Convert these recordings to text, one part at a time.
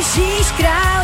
registra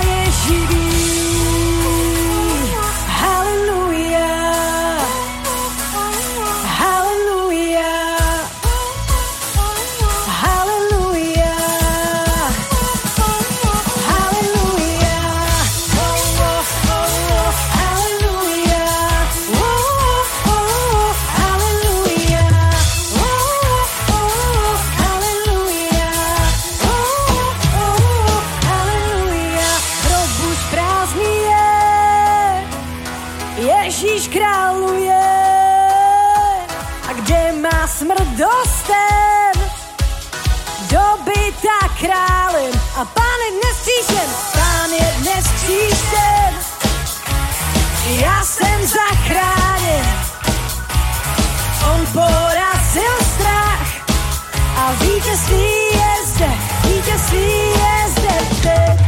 A vítězství je zde, vítězství je zde teď.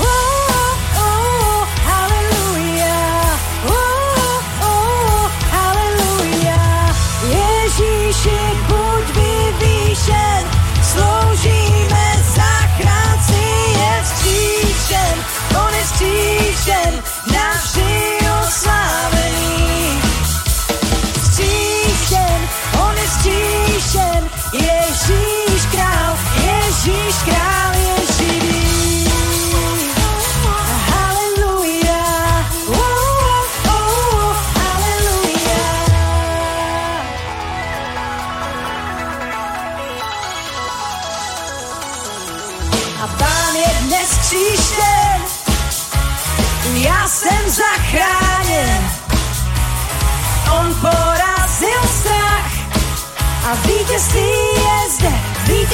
Oh, oh, oh, hallelujah. Oh, oh, hallelujah. Ježíši, buď vyvýšen, sloužíme zachránci je vzkříšen, on je vzkříšen. Now we just stay as that, we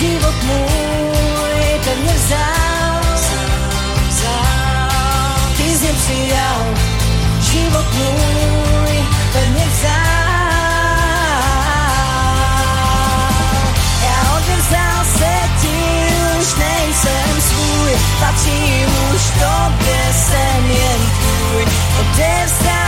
život môj pevne vzal. Ty z ním prijal život môj pevne vzal. Ja odvzdal se ti, už nejsem svůj, patří už tobě, jsem jen tvůj. Odevzdal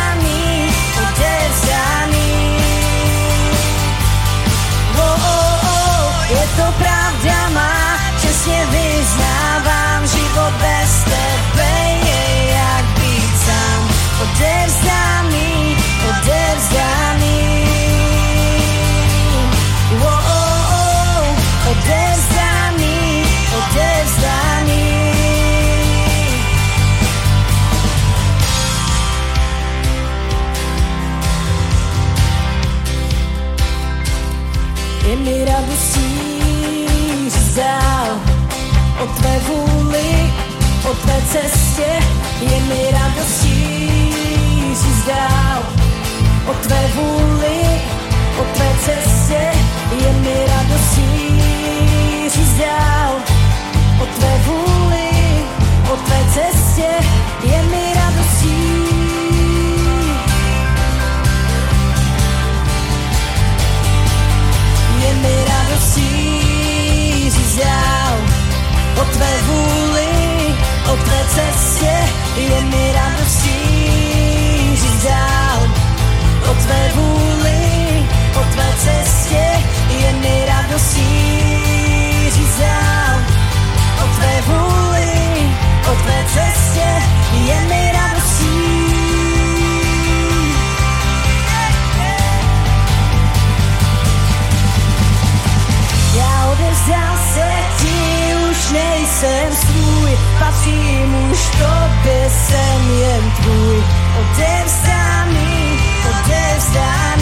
cestě. Je mi radostí říct dál o tvé vůli, o tvé cestě. Je mi radostí říct dál o tvé vůli, o tvé cestě. Je mi radostí je mi radostí říct dál o tvé cestě. Je mi radostí říct dál o tvé vůli, o tvé cestě. Je mi radostí říct dál o tvé vůli, o tvé cestě. Je mi radostí Já odevzdal se ti, už nejsem svůj, patřím už tobě, jsem jen tvůj. Odevzdaný, odevzdaný.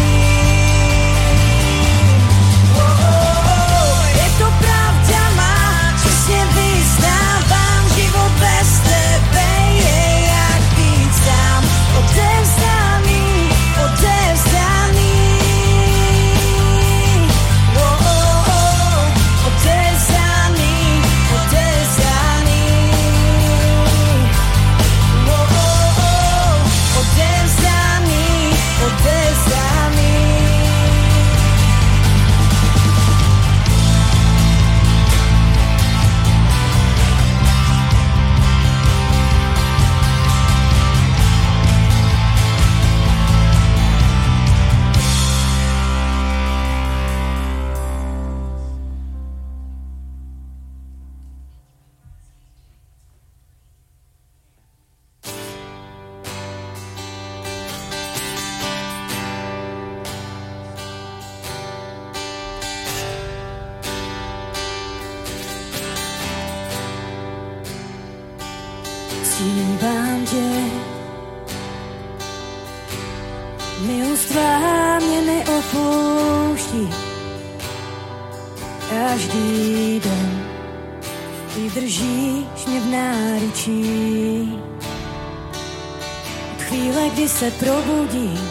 Se probudím,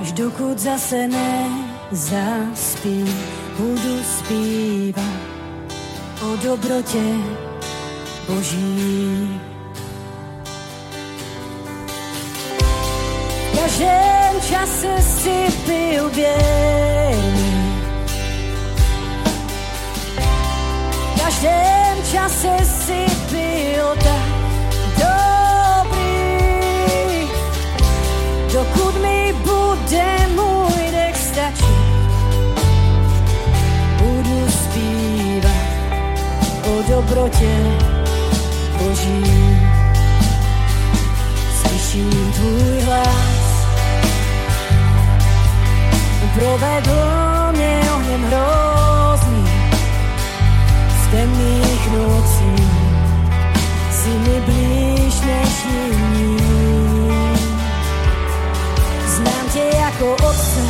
až dokud zase nezaspím, budu zpívat o dobrotě Boží. V každém čase si byl věrný. V každém čase si byl tak bude můj dech stačit, budu zpívat o dobrotě Boží. Slyším tvůj hlas, provedl mě ohněm hrozný z temných nocí. Si mi blíž než jiní. Tě jako otce,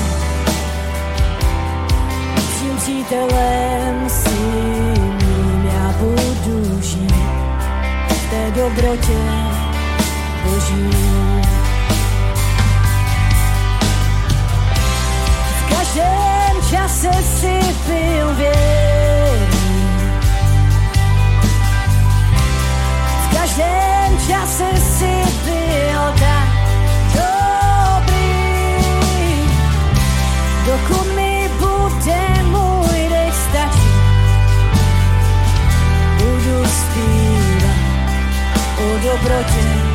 vším přítelem si mým já budu žít v té dobrotě Boží. V každém čase si byl věrný. V každém čase si byl tak dobrocie.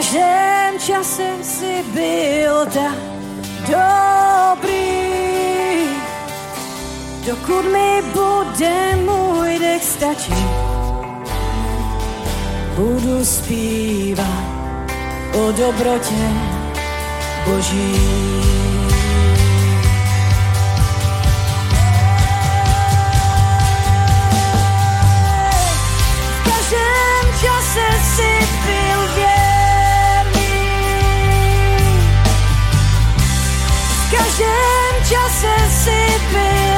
Každém čase si byl tak dobrý. Dokud mi bude můj dech stačit, budu zpívat o dobrotě Boží. Každém čase si byl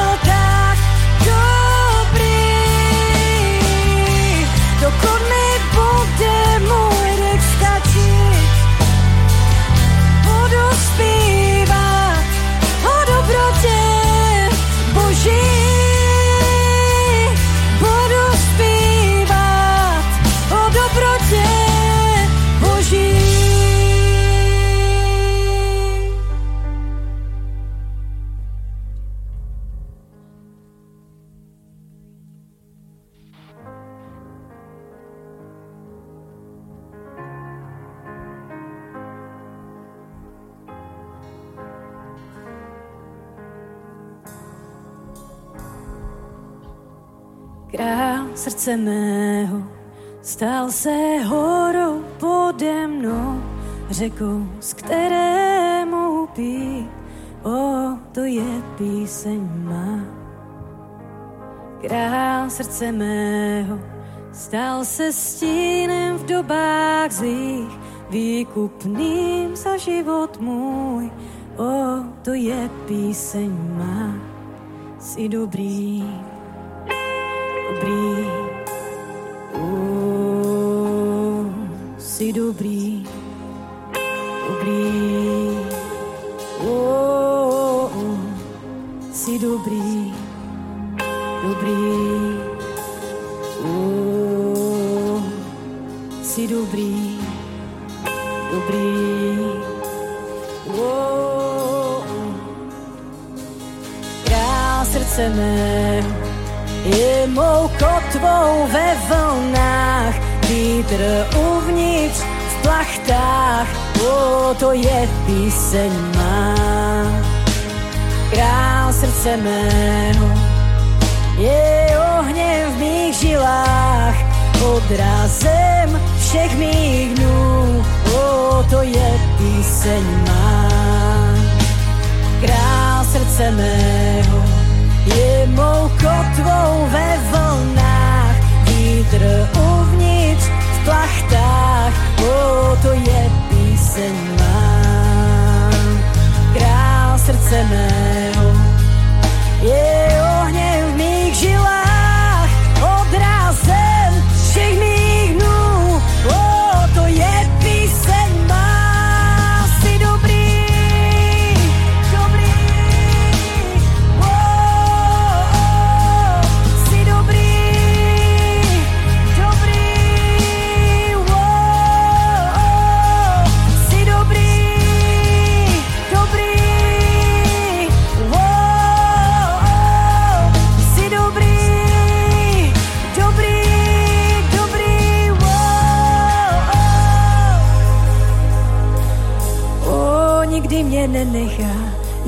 srdce mého stal se horou pode mnou, řekou, z které mohu pít, o, to je píseň má. Král srdce mého stal se stínem v dobách zlých, výkupným za život můj, o, to je píseň má. Si dobrý, dobrý, si dobrý, dobrý, uh, si dobrý, dobrý, uh, si dobrý, dobrý, uh, král srdce mého je mou kotvou ve vlnách, vítr uvnitř v plachtách, o, to je píseň má. Král srdce mého je ohně v mých žilách, odrazem všech mých dnů, o, to je píseň má. Král srdce mého je mou kotvou ve vlnách, vítr uvnitř v plachtách, o, to je píseň má. Král srdce mého. Je ohněm v mých žilách,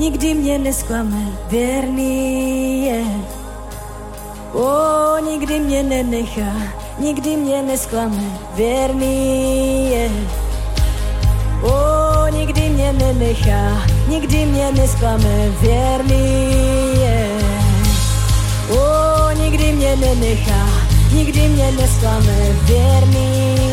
nikdy mě nesklame, věrný je. O, nikdy mě nenechá, nikdy mě nesklame, věrný je. O, nikdy mě nenechá, nikdy mě nesklame, věrný je. O, nikdy mě nenechá, nikdy mě nesklame, věrný je.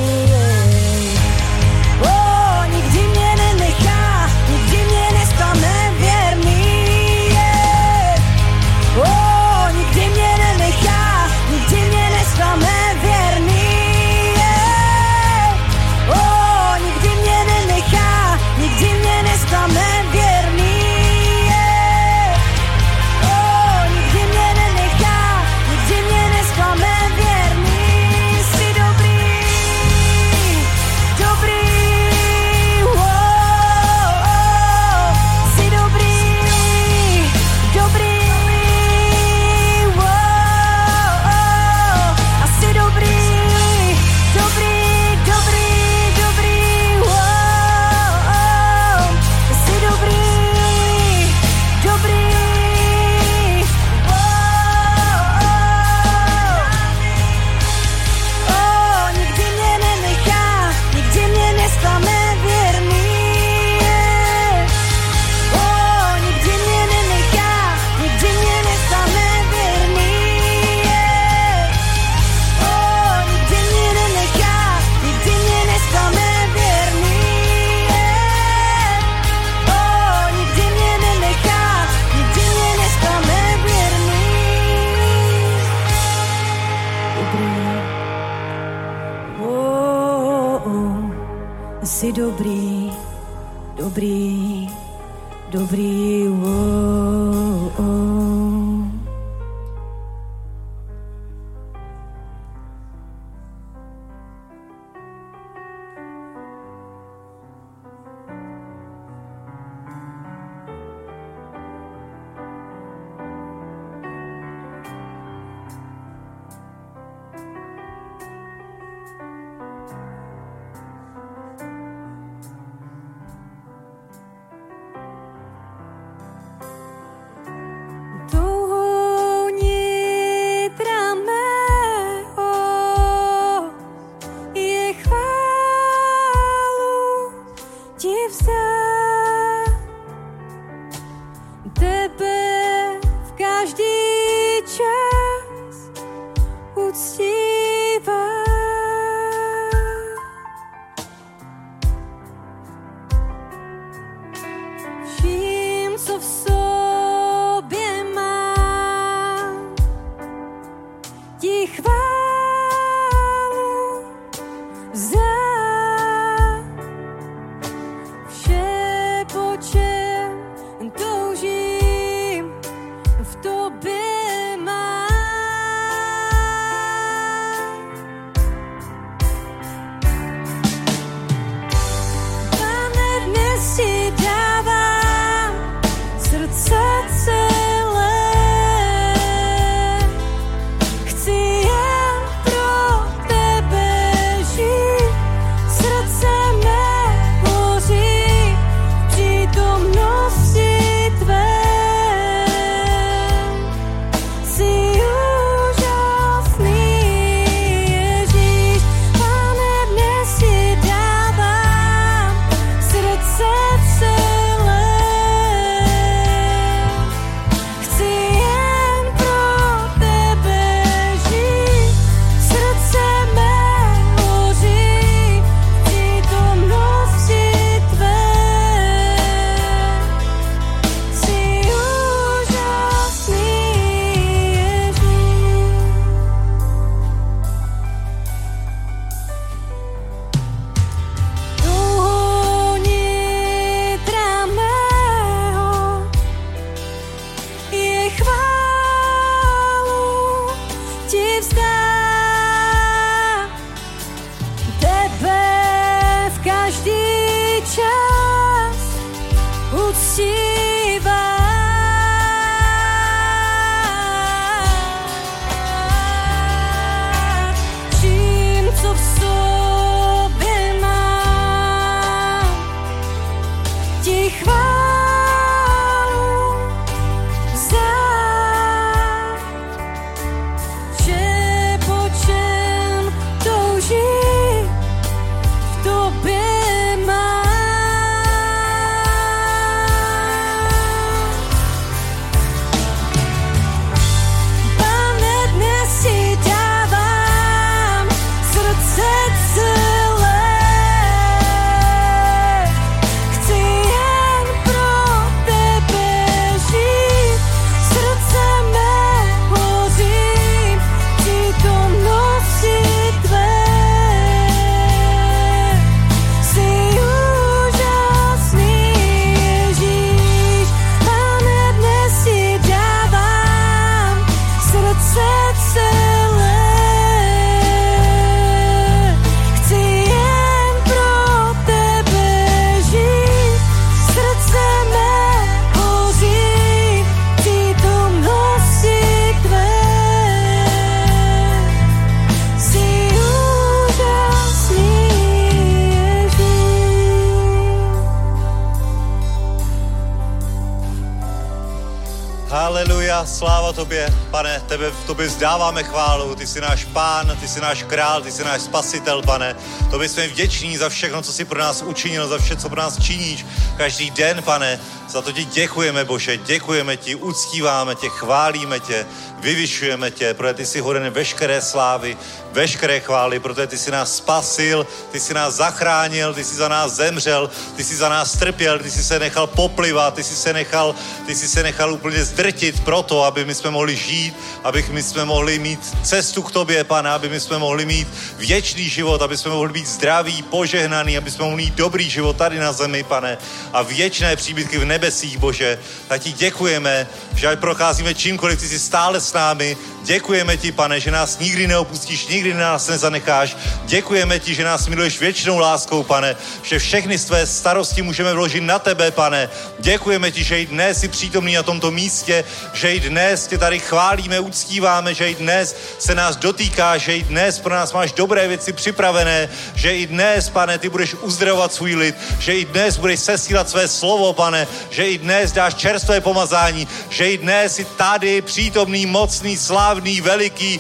Tobě vzdáváme chválu, ty jsi náš pán, ty jsi náš král, ty jsi náš spasitel, pane. Tobě jsme vděční za všechno, co jsi pro nás učinil, za vše, co pro nás činíš každý den, pane. Za to ti děkujeme, Bože, děkujeme ti, uctíváme tě, chválíme tě, vyvyšujeme tě, protože ty jsi hoden veškeré slávy, veškeré chvály, protože ty jsi nás spasil, ty jsi nás zachránil, ty jsi za nás zemřel, ty jsi za nás trpěl, ty jsi se nechal poplivat, ty jsi se nechal, ty jsi se nechal úplně zdrtit proto, aby my jsme mohli žít, aby my jsme mohli mít cestu k tobě, pane, aby my jsme mohli mít věčný život, aby jsme mohli být zdraví, požehnaný, aby jsme mohli mít dobrý život tady na zemi, pane, a věčné příbytky v nebesích, Bože. Tak ti děkujeme, že ať procházíme čímkoliv, ty jsi stále s námi. Děkujeme ti, pane, že nás nikdy neopustíš, nikdy nás nezanecháš. Děkujeme ti, že nás miluješ věčnou láskou, pane, že všechny své starosti můžeme vložit na tebe, pane. Děkujeme ti, že i dnes jsi přítomný na tomto místě, že i dnes tě tady chválíme, uctíváme, že i dnes se nás dotýká, že i dnes pro nás máš dobré věci připravené, že i dnes, pane, ty budeš uzdravovat svůj lid, že i dnes budeš sesílat své slovo, pane, že i dnes dáš čerstvé pomazání, že i dnes jsi tady přítomný, mocný, slávný, veliký,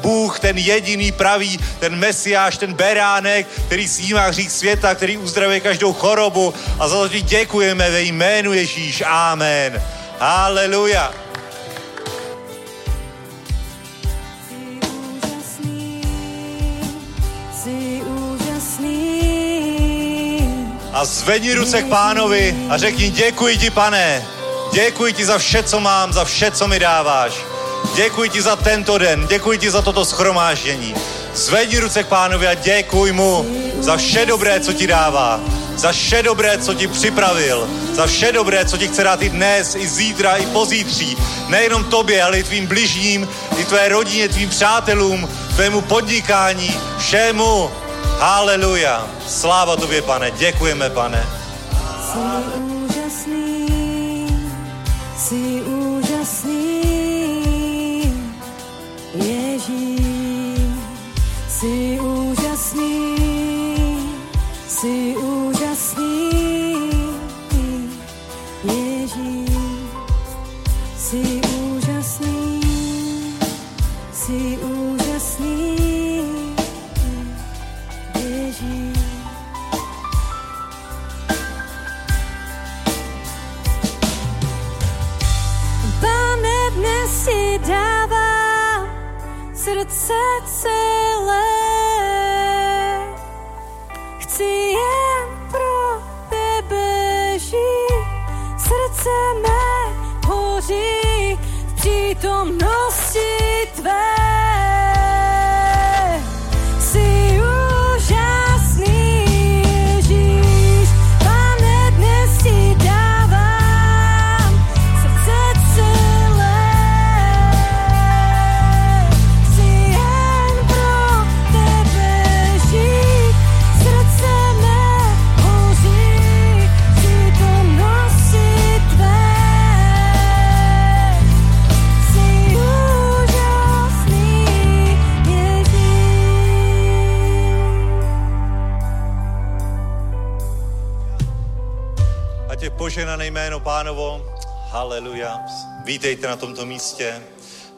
Bůh, ten jediný pravý, ten mesiáš, ten beránek, který snímá hřích světa, který uzdravuje každou chorobu a za to ti děkujeme ve jménu Ježíš. Amen. Haleluja. A zvedni ruce k pánovi a řekni děkuji ti, pane. Děkuji ti za vše, co mám, za vše, co mi dáváš. Děkuji ti za tento den, děkuji ti za toto schromáždění. Zvedni ruce k pánovi a děkuj mu za vše dobré, co ti dává. Za vše dobré, co ti připravil. Za vše dobré, co ti chce dát i dnes, i zítra, i pozítří. Nejenom tobě, ale i tvým bližním, i tvé rodině, tvým přátelům, tvému podnikání, všemu. Haleluja. Sláva tobě, pane. Děkujeme, pane. Jsi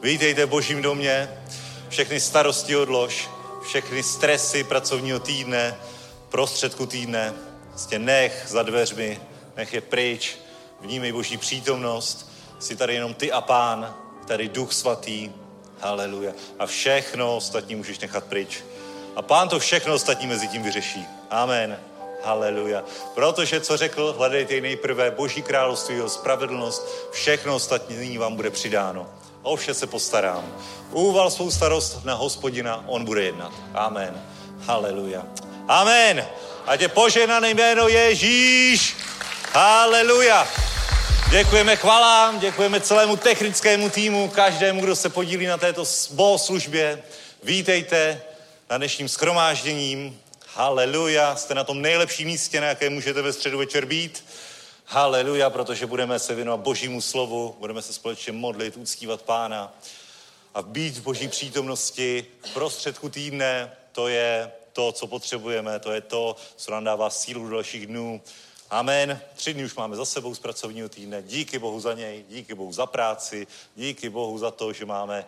Vítejte v božím domě. Všechny starosti odlož. Všechny stresy pracovního týdne, prostředku týdne. Prostě nech za dveřmi, nech je pryč. Vnímej boží přítomnost. Jsi tady jenom ty a pán, tady duch svatý. Haleluja. A všechno ostatní můžeš nechat pryč. A pán to všechno ostatní mezi tím vyřeší. Amen. Haleluja. Protože, co řekl, hledejte nejprve Boží království, jeho spravedlnost, všechno ostatní vám bude přidáno. O vše se postarám. Úval svou starost na hospodina, on bude jednat. Amen. Haleluja. Amen. Ať je poženané jméno Ježíš. Haleluja. Děkujeme chvalám, děkujeme celému technickému týmu, každému, kdo se podílí na této bohoslužbě. Vítejte na dnešním schromážděním. Haleluja, jste na tom nejlepším místě, na jaké můžete ve středu večer být. Haleluja, protože budeme se věnovat Božímu slovu, budeme se společně modlit, uctívat Pána a být v Boží přítomnosti v prostředku týdne, to je to, co potřebujeme, to je to, co nám dává sílu do dalších dnů. Amen. Tři dny už máme za sebou z pracovního týdne. Díky Bohu za něj, díky Bohu za práci, díky Bohu za to, že máme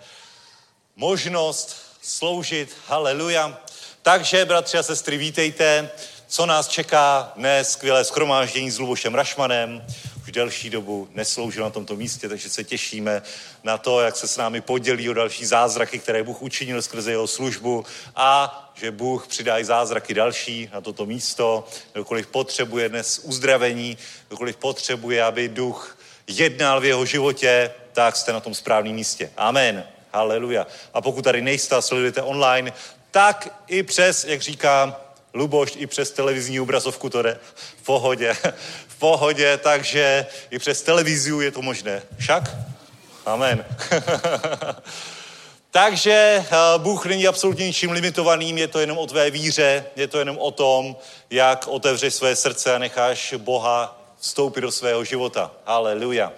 možnost sloužit. Haleluja. Takže, bratři a sestry, vítejte. Co nás čeká dnes? Skvělé schromáždění s Lubošem Rašmanem. Už delší dobu nesloužil na tomto místě, takže se těšíme na to, jak se s námi podělí o další zázraky, které Bůh učinil skrze jeho službu a že Bůh přidá i zázraky další na toto místo. Kdokoliv potřebuje dnes uzdravení, kdokoliv potřebuje, aby duch jednal v jeho životě, tak jste na tom správném místě. Amen. Haleluja. A pokud tady nejste a sledujete online, tak i přes, jak říká Luboš, i přes televizní obrazovku to jde v pohodě. V pohodě, takže i přes televiziu je to možné. Však? Amen. Takže eh, Bůh není absolutně ničím limitovaným, je to jenom o tvé víře, je to jenom o tom, jak otevřeš své srdce a necháš Boha vstoupit do svého života. Haleluja.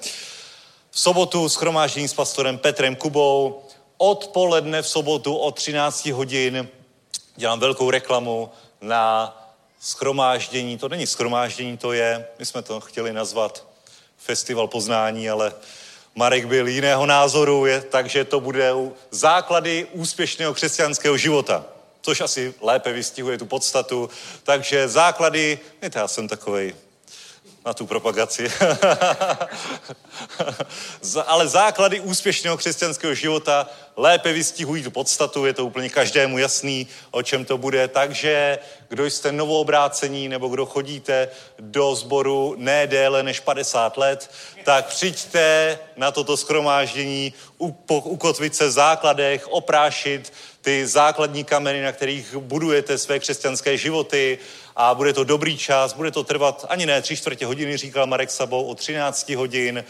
V sobotu schromáždění s pastorem Petrem Kubou, odpoledne v sobotu od 13 hodin dělám velkou reklamu na schromáždění. To není schromáždění, to je, my jsme to chtěli nazvat festival poznání, ale Marek byl jiného názoru, je, takže to bude základy úspěšného křesťanského života, což asi lépe vystihuje tu podstatu. Takže základy, víte, já jsem takovej na tu propagaci. Ale základy úspěšného křesťanského života lépe vystihují tu podstatu, je to úplně každému jasný, o čem to bude. Takže kdo jste novoobrácení nebo kdo chodíte do sboru ne déle než 50 let, tak přijďte na toto schromáždění, ukotvit se v základech, oprášit ty základní kameny, na kterých budujete své křesťanské životy a bude to dobrý čas, bude to trvat ani ne tři čtvrtě hodiny, říkal Marek Sabou, o 13 hodin.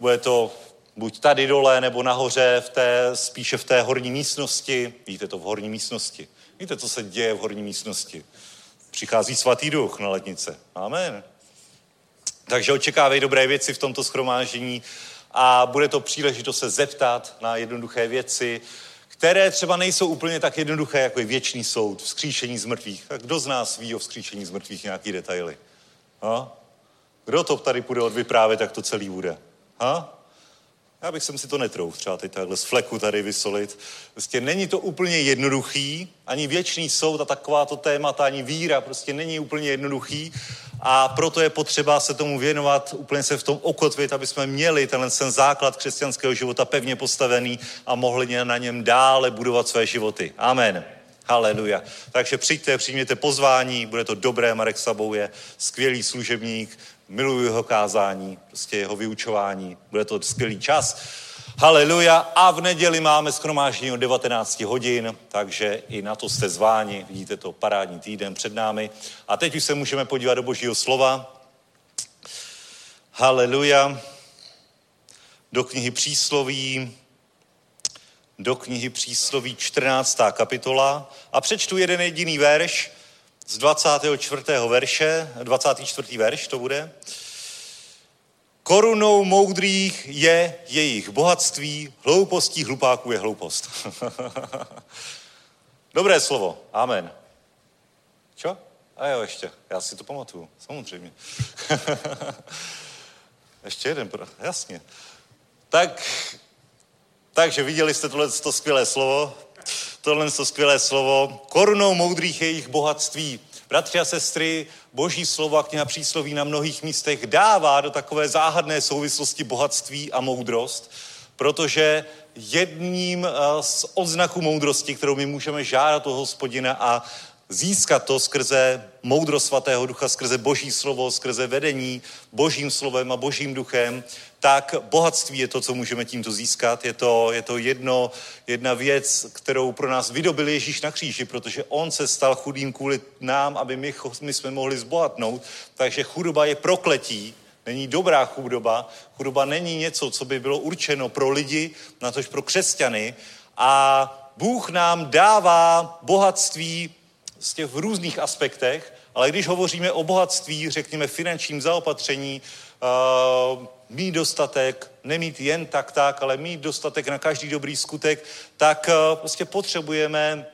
Bude to buď tady dole, nebo nahoře, v té, spíše v té horní místnosti. Víte to v horní místnosti. Víte, co se děje v horní místnosti? Přichází svatý duch na lednice. Amen. Takže očekávej dobré věci v tomto schromáždění a bude to příležitost se zeptat na jednoduché věci, které třeba nejsou úplně tak jednoduché, jako je věčný soud, vzkříšení z mrtvých. Tak kdo z nás ví o vzkříšení z mrtvých nějaký detaily? Ha? Kdo to tady půjde odvyprávět, jak to celý bude? Ha? Já bych si to netrouf třeba teď takhle z fleku tady vysolit. Prostě není to úplně jednoduchý, ani věčný soud a takováto témata, ani víra prostě není úplně jednoduchý a proto je potřeba se tomu věnovat, úplně se v tom okotvit, aby jsme měli tenhle ten základ křesťanského života pevně postavený a mohli na něm dále budovat své životy. Amen. Haleluja. Takže přijďte, přijměte pozvání, bude to dobré, Marek Sabou je skvělý služebník, miluju jeho kázání, prostě jeho vyučování, bude to skvělý čas. Haleluja. A v neděli máme schromáždění o 19 hodin, takže i na to jste zváni. Vidíte to parádní týden před námi. A teď už se můžeme podívat do božího slova. Haleluja. Do knihy přísloví, do knihy přísloví 14. kapitola a přečtu jeden jediný verš z 24. verše, 24. verš to bude. Korunou moudrých je jejich bohatství, hloupostí hlupáků je hloupost. Dobré slovo. Amen. Čo? A jo, ještě. Já si to pamatuju. Samozřejmě. ještě jeden, jasně. Tak, takže viděli jste tohle to skvělé slovo. Tohle to skvělé slovo. Korunou moudrých je jejich bohatství. Bratři a sestry, boží slovo a kniha přísloví na mnohých místech dává do takové záhadné souvislosti bohatství a moudrost, protože jedním eh, z odznaků moudrosti, kterou my můžeme žádat od hospodina a získat to skrze moudrost svatého ducha, skrze boží slovo, skrze vedení božím slovem a božím duchem, tak bohatství je to, co můžeme tímto získat. Je to, je to jedno, jedna věc, kterou pro nás vydobil Ježíš na kříži, protože on se stal chudým kvůli nám, aby my, my jsme mohli zbohatnout. Takže chudoba je prokletí, není dobrá chudoba. Chudoba není něco, co by bylo určeno pro lidi, natož pro křesťany. A Bůh nám dává bohatství z těch v různých aspektech, ale když hovoříme o bohatství, řekněme finančním zaopatření, uh, mít dostatek, nemít jen tak tak, ale mít dostatek na každý dobrý skutek, tak uh, prostě potřebujeme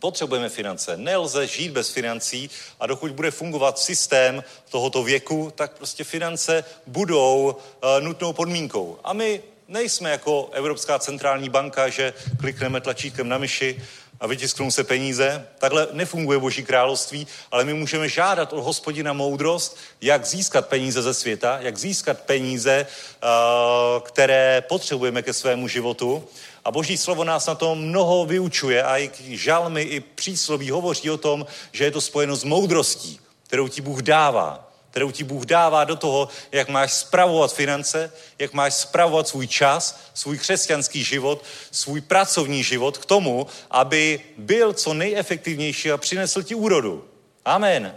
Potřebujeme finance. Nelze žít bez financí a dokud bude fungovat systém tohoto věku, tak prostě finance budou uh, nutnou podmínkou. A my nejsme jako Evropská centrální banka, že klikneme tlačítkem na myši a vytisknou se peníze. Takhle nefunguje Boží království, ale my můžeme žádat od hospodina moudrost, jak získat peníze ze světa, jak získat peníze, uh, které potřebujeme ke svému životu. A Boží slovo nás na tom mnoho vyučuje a i žalmy, i přísloví hovoří o tom, že je to spojeno s moudrostí, kterou ti Bůh dává kterou ti Bůh dává do toho, jak máš spravovat finance, jak máš spravovat svůj čas, svůj křesťanský život, svůj pracovní život k tomu, aby byl co nejefektivnější a přinesl ti úrodu. Amen.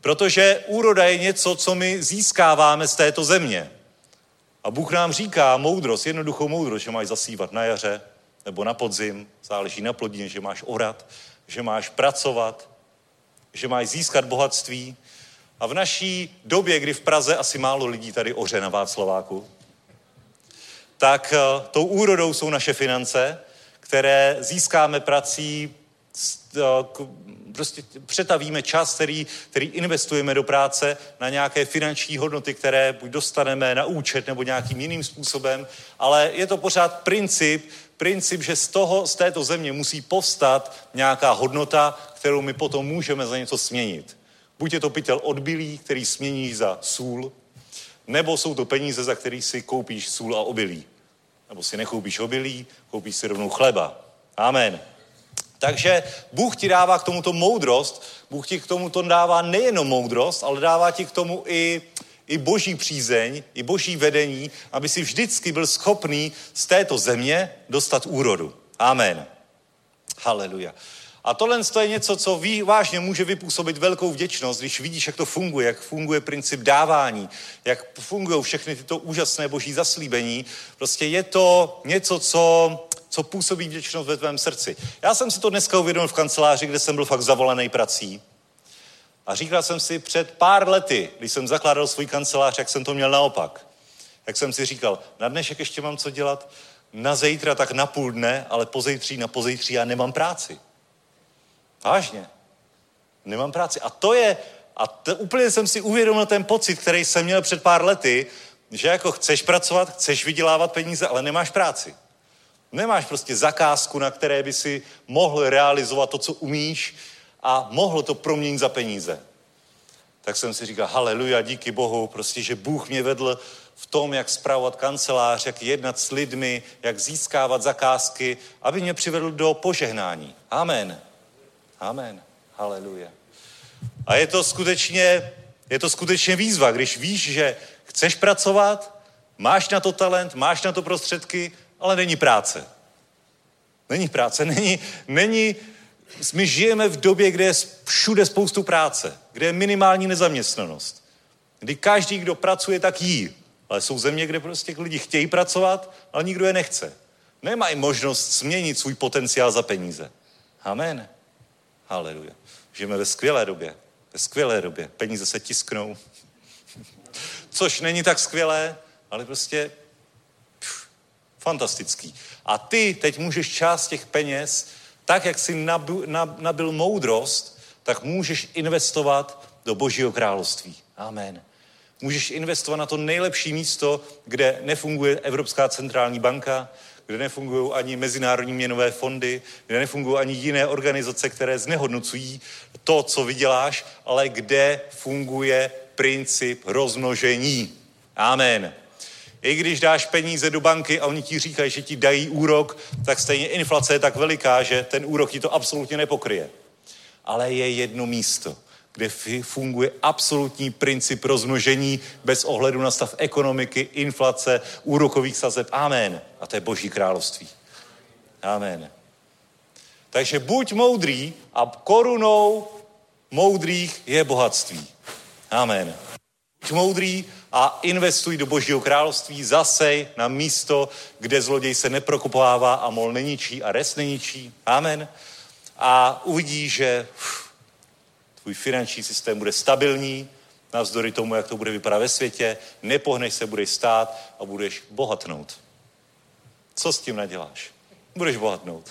Protože úroda je něco, co my získáváme z této země. A Bůh nám říká moudrost, jednoduchou moudrost, že máš zasívat na jaře nebo na podzim, záleží na plodině, že máš orat, že máš pracovat, že máš získat bohatství. A v naší době, kdy v Praze asi málo lidí tady oře na Václaváku, tak eh, tou úrodou jsou naše finance, které získáme prací, eh, prostě přetavíme čas, který, který investujeme do práce na nějaké finanční hodnoty, které buď dostaneme na účet nebo nějakým jiným způsobem, ale je to pořád princip, princip, že z toho, z této země musí povstat nějaká hodnota, kterou my potom můžeme za něco směnit. Buď je to pytel odbilý, který směníš za sůl, nebo jsou to peníze, za který si koupíš sůl a obilí. Nebo si nekoupíš obilí, koupíš si rovnou chleba. Amen. Takže Bůh ti dává k tomuto moudrost, Bůh ti k tomuto dává nejenom moudrost, ale dává ti k tomu i, i boží přízeň, i boží vedení, aby si vždycky byl schopný z této země dostat úrodu. Amen. Haleluja. A tohle je něco, co ví, vážně může vypůsobit velkou vděčnost, když vidíš, jak to funguje, jak funguje princip dávání, jak fungují všechny tyto úžasné boží zaslíbení. Prostě je to něco, co, co působí vděčnost ve tvém srdci. Já jsem si to dneska uvědomil v kanceláři, kde jsem byl fakt zavolaný prací. A říkal jsem si před pár lety, když jsem zakládal svůj kancelář, jak jsem to měl naopak. Jak jsem si říkal, na dnešek ještě mám co dělat, na zítra tak na půl dne, ale pozejtří na pozejtří já nemám práci. Vážně. Nemám práci. A to je, a to, úplně jsem si uvědomil ten pocit, který jsem měl před pár lety, že jako chceš pracovat, chceš vydělávat peníze, ale nemáš práci. Nemáš prostě zakázku, na které by si mohl realizovat to, co umíš a mohl to proměnit za peníze. Tak jsem si říkal, haleluja, díky Bohu, prostě, že Bůh mě vedl v tom, jak zpravovat kancelář, jak jednat s lidmi, jak získávat zakázky, aby mě přivedl do požehnání. Amen. Amen. Haleluja. A je to skutečně, je to skutečně výzva, když víš, že chceš pracovat, máš na to talent, máš na to prostředky, ale není práce. Není práce, není, není, my žijeme v době, kde je všude spoustu práce, kde je minimální nezaměstnanost. Kdy každý, kdo pracuje, tak jí. Ale jsou země, kde prostě lidi chtějí pracovat, ale nikdo je nechce. Nemají možnost změnit svůj potenciál za peníze. Amen. Haleluja. Žijeme ve skvělé době. Ve skvělé době. Peníze se tisknou. Což není tak skvělé, ale prostě pff, fantastický. A ty teď můžeš část těch peněz, tak jak jsi nabil, nabil moudrost, tak můžeš investovat do Božího království. Amen. Můžeš investovat na to nejlepší místo, kde nefunguje Evropská centrální banka, kde nefungují ani mezinárodní měnové fondy, kde nefungují ani jiné organizace, které znehodnocují to, co vyděláš, ale kde funguje princip rozmnožení. Amen. I když dáš peníze do banky a oni ti říkají, že ti dají úrok, tak stejně inflace je tak veliká, že ten úrok ti to absolutně nepokryje. Ale je jedno místo, kde funguje absolutní princip rozmnožení bez ohledu na stav ekonomiky, inflace, úrokových sazeb. Amen. A to je Boží království. Amen. Takže buď moudrý a korunou moudrých je bohatství. Amen. Buď moudrý a investuj do Božího království, zasej na místo, kde zloděj se neprokopává a mol neničí a res neničí. Amen. A uvidí, že uf, tvůj finanční systém bude stabilní, navzdory tomu, jak to bude vypadat ve světě, nepohneš se, budeš stát a budeš bohatnout. Co s tím naděláš? Budeš bohatnout.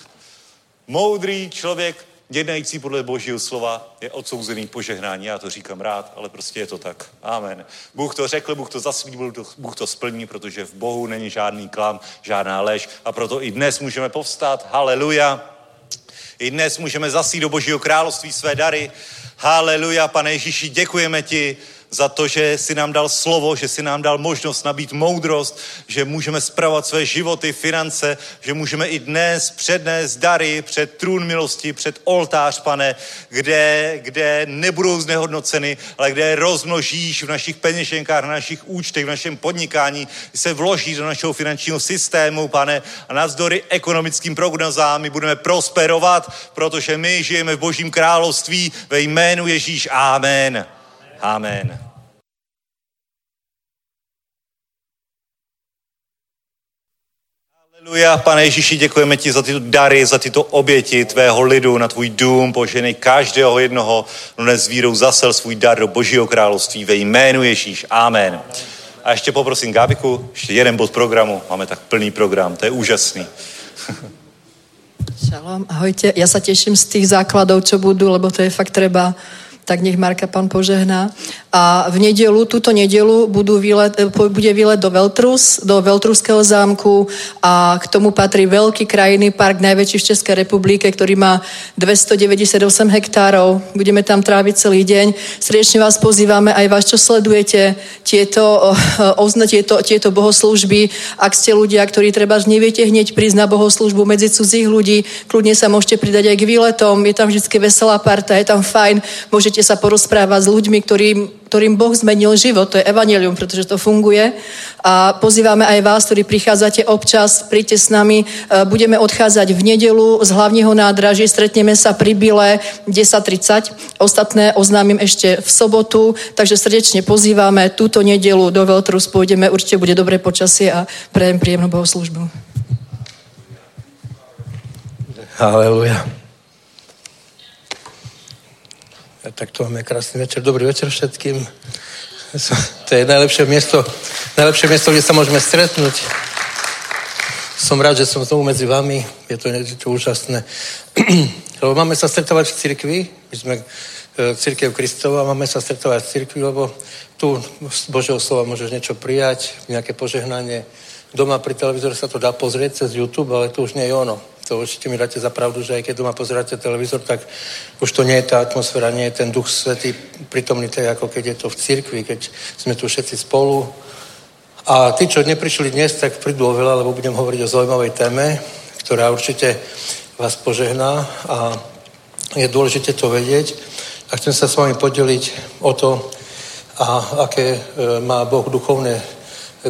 Moudrý člověk jednající podle božího slova je odsouzený požehnání. Já to říkám rád, ale prostě je to tak. Amen. Bůh to řekl, Bůh to zaslíbil, Bůh to splní, protože v Bohu není žádný klam, žádná lež a proto i dnes můžeme povstat. Haleluja. I dnes můžeme zasít do Božího království své dary. Haleluja, pane Ježíši, děkujeme ti za to, že si nám dal slovo, že si nám dal možnost nabít moudrost, že můžeme spravovat své životy, finance, že můžeme i dnes přednést dary před trůn milosti, před oltář, pane, kde, kde nebudou znehodnoceny, ale kde rozmnožíš v našich peněženkách, na našich účtech, v našem podnikání, se vloží do našeho finančního systému, pane, a navzdory ekonomickým prognozám my budeme prosperovat, protože my žijeme v Božím království ve jménu Ježíš. Amen. Amen. Haleluja, pane Ježíši, děkujeme ti za tyto dary, za tyto oběti tvého lidu na tvůj dům, poženej každého jednoho, no dnes vírou zasel svůj dar do Božího království ve jménu Ježíš. Amen. A ještě poprosím Gábiku, ještě jeden bod programu, máme tak plný program, to je úžasný. Šalom, ahojte. Ja sa teším z tých základov, čo budú, lebo to je fakt treba tak nech Marka pán požehná. A v nedelu, túto nedelu budú výlet, bude výlet do Veltrus, do Veltruského zámku a k tomu patrí veľký krajinný park, najväčší v Českej republike, ktorý má 298 hektárov. Budeme tam tráviť celý deň. Srdečne vás pozývame aj vás, čo sledujete tieto, ozna, tieto, tieto bohoslúžby. Ak ste ľudia, ktorí treba neviete hneď prísť na bohoslúžbu medzi cudzích ľudí, kľudne sa môžete pridať aj k výletom. Je tam vždy veselá parta, je tam fajn. Môžete môžete sa porozprávať s ľuďmi, ktorým, ktorým Boh zmenil život. To je evanelium, pretože to funguje. A pozývame aj vás, ktorí prichádzate občas, príďte s nami. E, budeme odchádzať v nedelu z hlavního nádraží, stretneme sa pri Bile 10.30. Ostatné oznámim ešte v sobotu, takže srdečne pozývame túto nedelu do Veltrus. Pôjdeme, určite bude dobré počasie a prejem príjemnú bohoslužbu. Haleluja. Tak to máme krásny večer. Dobrý večer všetkým. To je najlepšie miesto, najlepšie miesto, kde sa môžeme stretnúť. Som rád, že som znovu medzi vami. Je to, to úžasné. lebo máme sa stretovať v cirkvi. My sme e, církev Kristova, máme sa stretovať v cirkvi, lebo tu z Božieho slova môžeš niečo prijať, nejaké požehnanie. Doma pri televízore sa to dá pozrieť cez YouTube, ale to už nie je ono to určite mi dáte za pravdu, že aj keď doma pozeráte televízor, tak už to nie je tá atmosféra, nie je ten duch svetý pritomný, tak ako keď je to v cirkvi, keď sme tu všetci spolu. A tí, čo neprišli dnes, tak prídu oveľa, lebo budem hovoriť o zaujímavej téme, ktorá určite vás požehná a je dôležité to vedieť. A chcem sa s vami podeliť o to, a aké e, má Boh duchovné,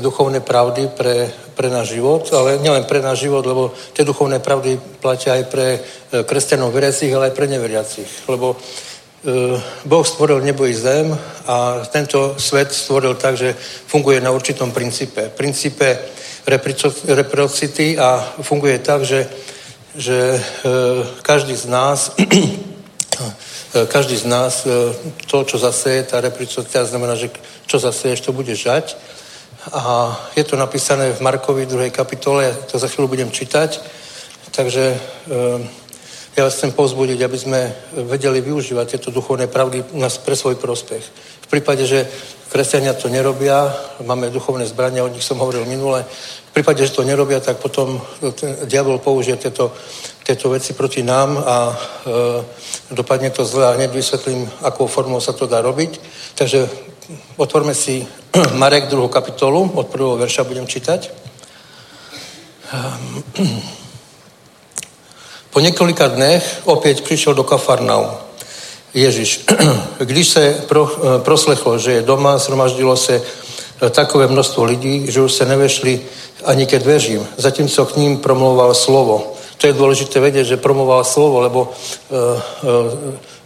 duchovné pravdy pre pre náš život, ale nielen pre náš život, lebo tie duchovné pravdy platia aj pre e, kresťanov veriacich, ale aj pre neveriacich. Lebo e, Boh stvoril nebo i zem a tento svet stvoril tak, že funguje na určitom princípe. Princípe reciprocity a funguje tak, že, že e, každý z nás každý z nás to, čo zaseje, tá reciprocita znamená, že čo zaseješ, to bude žať. A je to napísané v Markovi 2. kapitole, to za chvíľu budem čítať. Takže eh, ja vás chcem pozbudiť, aby sme vedeli využívať tieto duchovné pravdy pre svoj prospech. V prípade, že kresťania to nerobia, máme duchovné zbrania, o nich som hovoril minule, v prípade, že to nerobia, tak potom ten diabol použije tieto, tieto veci proti nám a e, dopadne to zle a hneď vysvetlím, akou formou sa to dá robiť. Takže otvorme si Marek 2. kapitolu, od prvého verša budem čítať. Po několika dnech opět přišel do Kafarnau. Ježíš, když se pro, eh, proslechlo, že je doma, zhromaždilo se eh, takové množstvo lidí, že už se nevešli ani ke dveřím, zatímco k ním promluval slovo. To je dôležité vedieť, že promluval slovo, lebo uh, uh,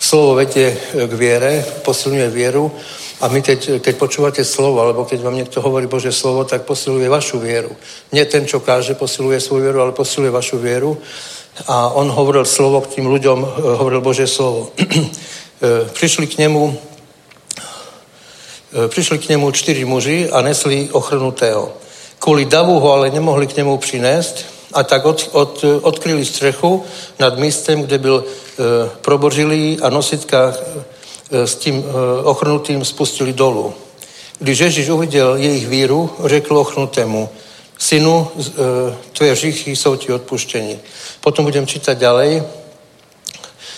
slovo vedie k viere, posilňuje vieru a my teď, keď počúvate slovo, alebo keď vám niekto hovorí Bože slovo, tak posiluje vašu vieru. Nie ten, čo káže, posiluje svoju vieru, ale posiluje vašu vieru. A on hovoril slovo k tým ľuďom, eh, hovoril Bože slovo. Eh, prišli k nemu eh, prišli k nemu čtyři muži a nesli ochrnutého. Kvôli davu ho ale nemohli k nemu přinést, A tak od, od, odkryli střechu nad místem, kde byl e, probořilý a nositka e, s tím e, ochrnutým spustili dolů. Když Ježíš uviděl jejich víru, řekl ochrnutému, synu, e, tvoje hříchy jsou ti odpuštění. Potom budem čítať ďalej.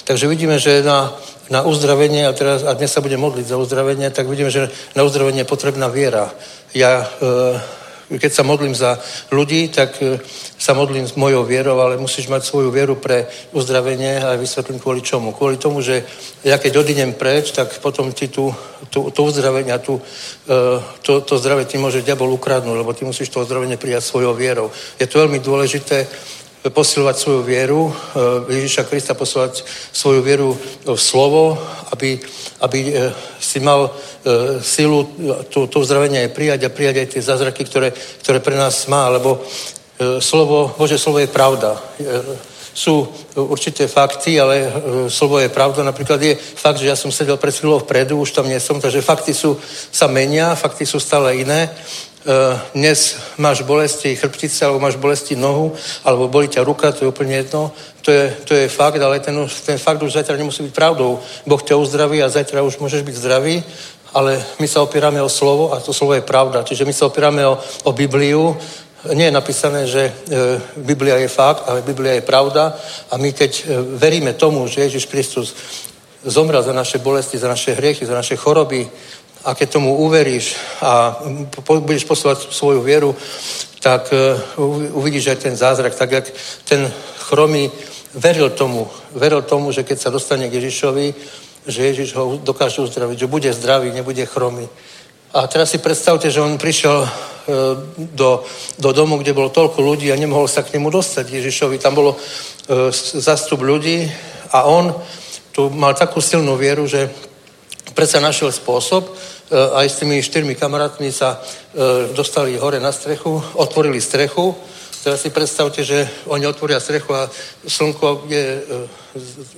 Takže vidíme, že na, na uzdravenie, a, teraz, a dnes sa budem modliť za uzdravenie, tak vidíme, že na uzdravenie je potrebná viera. Ja, e, keď sa modlím za ľudí, tak e, sa modlím s mojou vierou, ale musíš mať svoju vieru pre uzdravenie a vysvetlím kvôli čomu. Kvôli tomu, že ja keď odídem preč, tak potom ti tu, tu, tu uzdravenie a tu, e, to, to zdravie ti môže diabol ukradnúť, lebo ty musíš to uzdravenie prijať svojou vierou. Je to veľmi dôležité, posilovať svoju vieru, eh, Ježíša Krista posilovať svoju vieru v slovo, aby, aby eh, si mal eh, silu to, to uzdravenie aj prijať a prijať aj tie zázraky, ktoré, ktoré pre nás má, lebo slovo, Bože slovo je pravda. Sú určité fakty, ale slovo je pravda. Napríklad je fakt, že ja som sedel pred chvíľou vpredu, už tam nie som, takže fakty sú, sa menia, fakty sú stále iné. E, dnes máš bolesti chrbtice, alebo máš bolesti nohu, alebo bolí ťa ruka, to je úplne jedno. To je, to je fakt, ale ten, ten fakt už zajtra nemusí byť pravdou. Boh ťa uzdraví a zajtra už môžeš byť zdravý, ale my sa opierame o slovo a to slovo je pravda. Čiže my sa opierame o, o Bibliu, nie je napísané, že e, Biblia je fakt, ale Biblia je pravda a my keď e, veríme tomu, že Ježiš Kristus zomrel za naše bolesti, za naše hriechy, za naše choroby, a keď tomu uveríš a budeš posúvať svoju vieru, tak e, uvidíš aj ten zázrak, tak jak ten chromý veril tomu, veril tomu, že keď sa dostane k Ježišovi, že Ježiš ho dokáže uzdraviť, že bude zdravý, nebude chromý. A teraz si predstavte, že on prišiel e, do, do domu, kde bolo toľko ľudí a nemohol sa k nemu dostať Ježišovi. Tam bolo e, zastup ľudí a on tu mal takú silnú vieru, že predsa našiel spôsob, e, aj s tými štyrmi kamarátmi sa e, dostali hore na strechu, otvorili strechu. Teraz si predstavte, že oni otvoria strechu a slnko je e,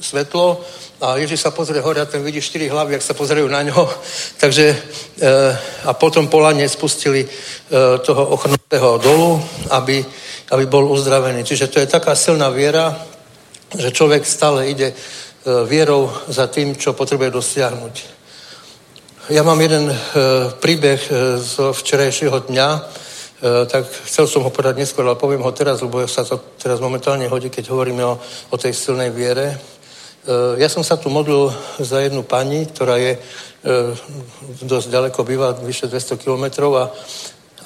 svetlo a Ježiš sa pozrie hore a ten vidí štyri hlavy, ak sa pozerajú na ňo. Takže a potom polanie spustili toho ochrnutého dolu, aby, aby bol uzdravený. Čiže to je taká silná viera, že človek stále ide vierou za tým, čo potrebuje dosiahnuť. Ja mám jeden e, príbeh e, z včerajšieho dňa, e, tak chcel som ho povedať neskôr, ale poviem ho teraz, lebo sa to teraz momentálne hodí, keď hovoríme o, o tej silnej viere. Ja som sa tu modlil za jednu pani, ktorá je dosť ďaleko, býva vyše 200 kilometrov a,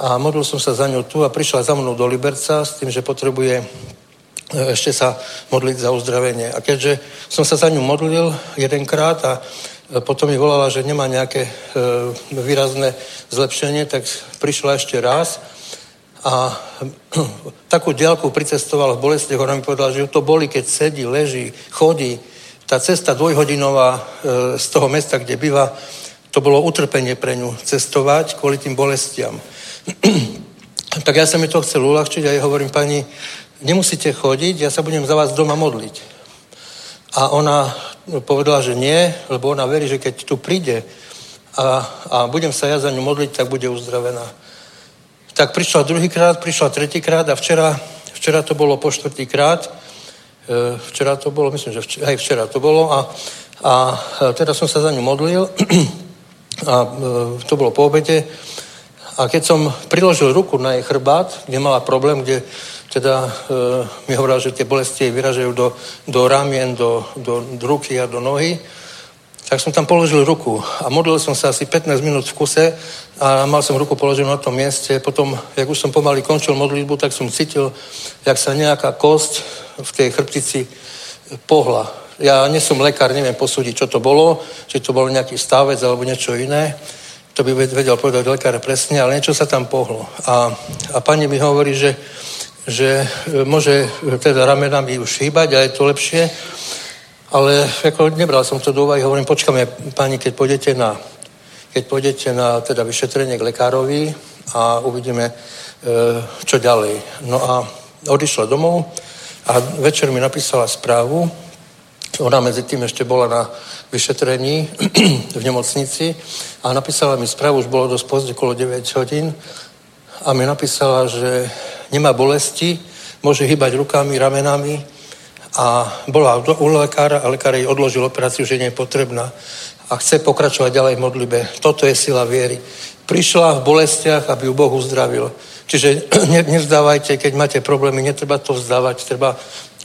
a modlil som sa za ňu tu a prišla za mnou do Liberca s tým, že potrebuje ešte sa modliť za uzdravenie. A keďže som sa za ňu modlil jedenkrát a potom mi volala, že nemá nejaké e, výrazné zlepšenie, tak prišla ešte raz a takú diálku pricestovala v bolestiach. Ona mi povedala, že to boli, keď sedí, leží, chodí. Tá cesta dvojhodinová e, z toho mesta, kde býva, to bolo utrpenie pre ňu cestovať kvôli tým bolestiam. tak ja som mi to chcel uľahčiť a ja hovorím, pani, nemusíte chodiť, ja sa budem za vás doma modliť. A ona povedala, že nie, lebo ona verí, že keď tu príde a, a budem sa ja za ňu modliť, tak bude uzdravená. Tak prišla druhýkrát, prišla tretíkrát a včera, včera to bolo po štvrtýkrát. E, včera to bolo, myslím, že včera, aj včera to bolo a, a teda som sa za ňu modlil a e, to bolo po obede. A keď som priložil ruku na jej chrbát, kde mala problém, kde teda e, mi hovorila, že tie bolesti vyražajú do, do ramien, do, do, do ruky a do nohy, tak som tam položil ruku a modlil som sa asi 15 minút v kuse a mal som ruku položenú na tom mieste. Potom, jak už som pomaly končil modlitbu, tak som cítil, jak sa nejaká kosť v tej chrbtici pohla. Ja nie som lekár, neviem posúdiť, čo to bolo, či to bol nejaký stavec alebo niečo iné. To by vedel povedať lekár presne, ale niečo sa tam pohlo. A, a pani mi hovorí, že že e, môže e, teda ramenami už hýbať a je to lepšie, ale ako nebral som to do úvahy, hovorím, počkáme, pani, keď pôjdete na, keď pôjdete na teda vyšetrenie k lekárovi a uvidíme, e, čo ďalej. No a odišla domov a večer mi napísala správu, ona medzi tým ešte bola na vyšetrení v nemocnici a napísala mi správu, už bolo dosť pozdě, okolo 9 hodín a mi napísala, že nemá bolesti, môže hýbať rukami, ramenami a bola u lekára a lekár jej odložil operáciu, že nie je potrebná a chce pokračovať ďalej v modlibe. Toto je sila viery. Prišla v bolestiach, aby ju Boh uzdravil. Čiže ne, nevzdávajte, keď máte problémy, netreba to vzdávať, treba,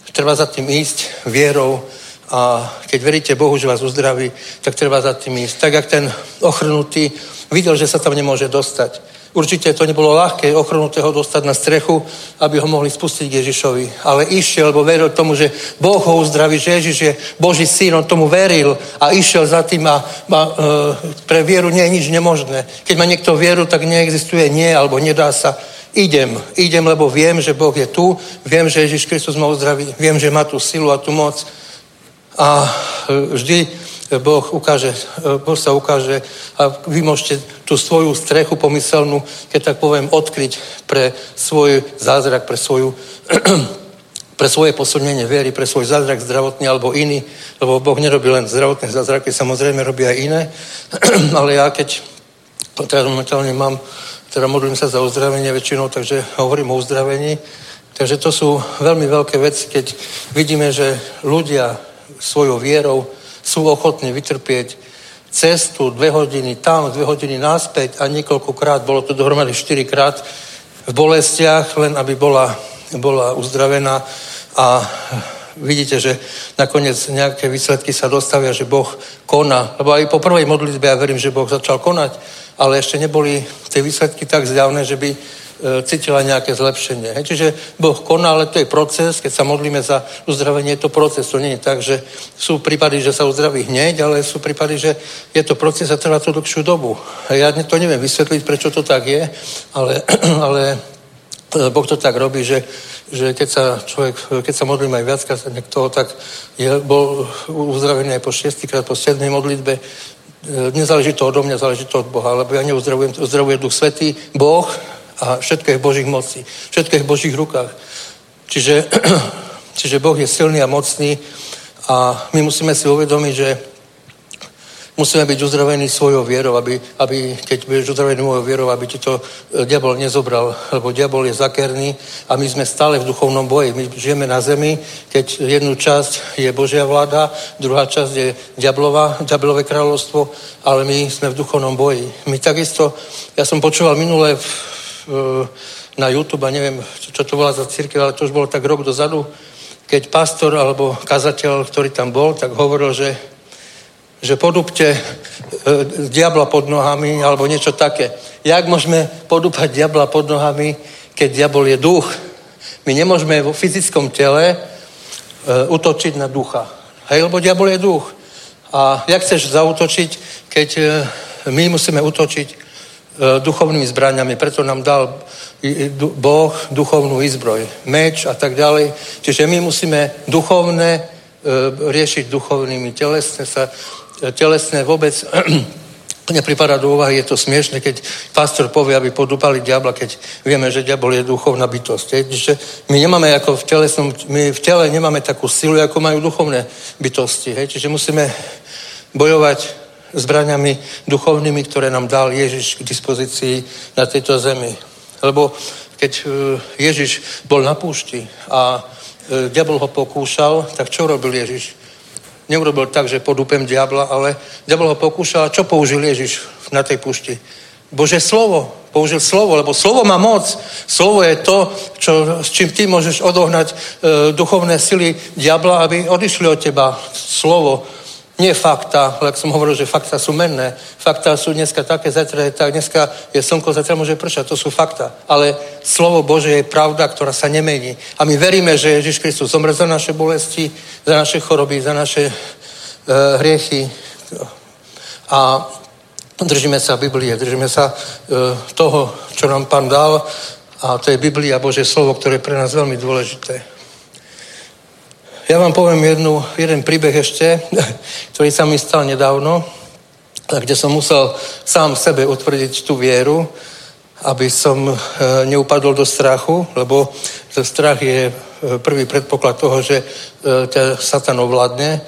treba za tým ísť vierou a keď veríte Bohu, že vás uzdraví, tak treba za tým ísť. Tak, jak ten ochrnutý videl, že sa tam nemôže dostať. Určite to nebolo ľahké ochrnutého dostať na strechu, aby ho mohli spustiť k Ježišovi. Ale išiel, lebo veril tomu, že Boh ho uzdraví, že Ježiš je Boží syn, on tomu veril a išiel za tým a, a e, pre vieru nie je nič nemožné. Keď má niekto vieru, tak neexistuje nie alebo nedá sa. Idem, idem, lebo viem, že Boh je tu, viem, že Ježiš Kristus ma uzdraví, viem, že má tú silu a tú moc. A e, vždy Boh, ukáže, boh sa ukáže a vy môžete tú svoju strechu pomyselnú, keď tak poviem, odkryť pre svoj zázrak, pre svoju pre svoje posunenie viery, pre svoj zázrak zdravotný alebo iný, lebo Boh nerobí len zdravotné zázraky, samozrejme robí aj iné, ale ja keď teda momentálne mám, teda modlím sa za uzdravenie väčšinou, takže hovorím o uzdravení, takže to sú veľmi veľké veci, keď vidíme, že ľudia svojou vierou sú ochotní vytrpieť cestu, dve hodiny tam, dve hodiny náspäť a niekoľkokrát, bolo to dohromady štyrikrát v bolestiach, len aby bola, bola uzdravená a vidíte, že nakoniec nejaké výsledky sa dostavia, že Boh koná. Lebo aj po prvej modlitbe ja verím, že Boh začal konať, ale ešte neboli tie výsledky tak zjavné, že by cítila nejaké zlepšenie. Hej. Čiže Boh koná, ale to je proces. Keď sa modlíme za uzdravenie, je to proces. To nie je tak, že sú prípady, že sa uzdraví hneď, ale sú prípady, že je to proces a trvá to dlhšiu dobu. Ja to neviem vysvetliť, prečo to tak je, ale, ale e, Boh to tak robí, že, že keď sa človek, keď sa modlím aj viac niekto tak je, bol uzdravený aj po šiestýkrát, po siedmej modlitbe, e, nezáleží to odo mňa, záleží to od Boha, lebo ja neuzdravujem, uzdravuje Duch Svetý, Boh, a všetko je v Božích moci, všetko je v Božích rukách. Čiže, čiže Boh je silný a mocný a my musíme si uvedomiť, že musíme byť uzdravení svojou vierou, aby, aby keď budeš uzdravený mojou vierou, aby ti to e, diabol nezobral, lebo diabol je zakerný a my sme stále v duchovnom boji. My žijeme na zemi, keď jednu časť je Božia vláda, druhá časť je diablova, diablové kráľovstvo, ale my sme v duchovnom boji. My takisto, ja som počúval minule v na YouTube a neviem, čo, čo to bola za církev, ale to už bolo tak rok dozadu, keď pastor alebo kazateľ, ktorý tam bol, tak hovoril, že, že podúpte e, diabla pod nohami alebo niečo také. Jak môžeme podúpať diabla pod nohami, keď diabol je duch? My nemôžeme vo fyzickom tele e, utočiť na ducha. Hej, lebo diabol je duch. A jak chceš zautočiť, keď e, my musíme utočiť E, duchovnými zbraniami, preto nám dal Boh duchovnú izbroj, meč a tak ďalej. Čiže my musíme duchovné e, riešiť duchovnými, telesné sa, e, telesné vôbec nepripadá do úvahy, je to smiešne, keď pastor povie, aby podúpali diabla, keď vieme, že diabol je duchovná bytosť. Čiže my nemáme ako v telesnom, my v tele nemáme takú silu, ako majú duchovné bytosti. Hej? Čiže musíme bojovať zbraniami duchovnými, ktoré nám dal Ježiš k dispozícii na tejto zemi. Lebo keď e, Ježiš bol na púšti a e, diabol ho pokúšal, tak čo robil Ježiš? Neurobil tak, že podúpem diabla, ale diabol ho pokúšal. Čo použil Ježiš na tej púšti? Bože slovo. Použil slovo, lebo slovo má moc. Slovo je to, čo, s čím ty môžeš odohnať e, duchovné sily diabla, aby odišli od teba. Slovo nie fakta, ak som hovoril, že fakta sú menné. Fakta sú dneska také, zajtra je tak, dneska je slnko, zajtra môže pršať, to sú fakta. Ale slovo Bože je pravda, ktorá sa nemení. A my veríme, že Ježiš Kristus zomrel za naše bolesti, za naše choroby, za naše e, hriechy. A držíme sa Biblie, držíme sa e, toho, čo nám Pán dal. A to je Biblia, Bože slovo, ktoré je pre nás veľmi dôležité. Ja vám poviem jednu, jeden príbeh ešte, ktorý sa mi stal nedávno, kde som musel sám sebe utvrdiť tú vieru, aby som e, neupadol do strachu, lebo strach je e, prvý predpoklad toho, že e, ťa Satan ovládne,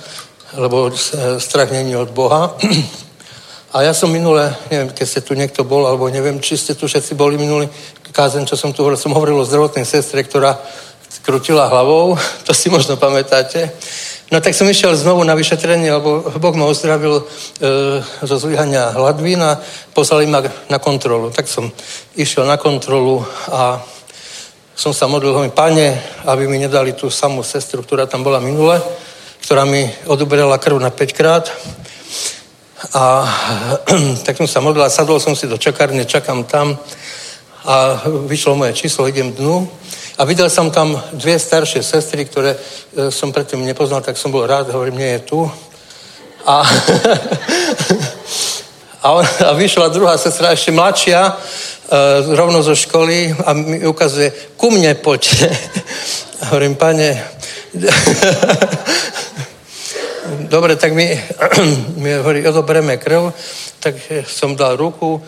lebo strach není od Boha. A ja som minule, neviem, keď ste tu niekto bol, alebo neviem, či ste tu všetci boli minuli kázen, čo som tu hovoril, som hovoril o zdravotnej sestre, ktorá krutila hlavou, to si možno pamätáte. No tak som išiel znovu na vyšetrenie, lebo Boh ma uzdravil e, zo zlyhania hladvín a poslali ma na kontrolu. Tak som išiel na kontrolu a som sa modlil, hovorím, pane, aby mi nedali tú samú sestru, ktorá tam bola minule, ktorá mi odoberala krv na 5 krát. A tak som sa modlil a sadol som si do čakárne, čakám tam a vyšlo moje číslo, idem dnu a videl som tam dve staršie sestry, ktoré e, som predtým nepoznal, tak som bol rád, hovorím, nie je tu. A, a, a vyšla druhá sestra, ešte mladšia, uh, rovno zo školy a mi ukazuje, ku mne poďte. A hovorím, pane, dobre, tak mi, mi hovorí, odoberieme krv, tak som dal ruku,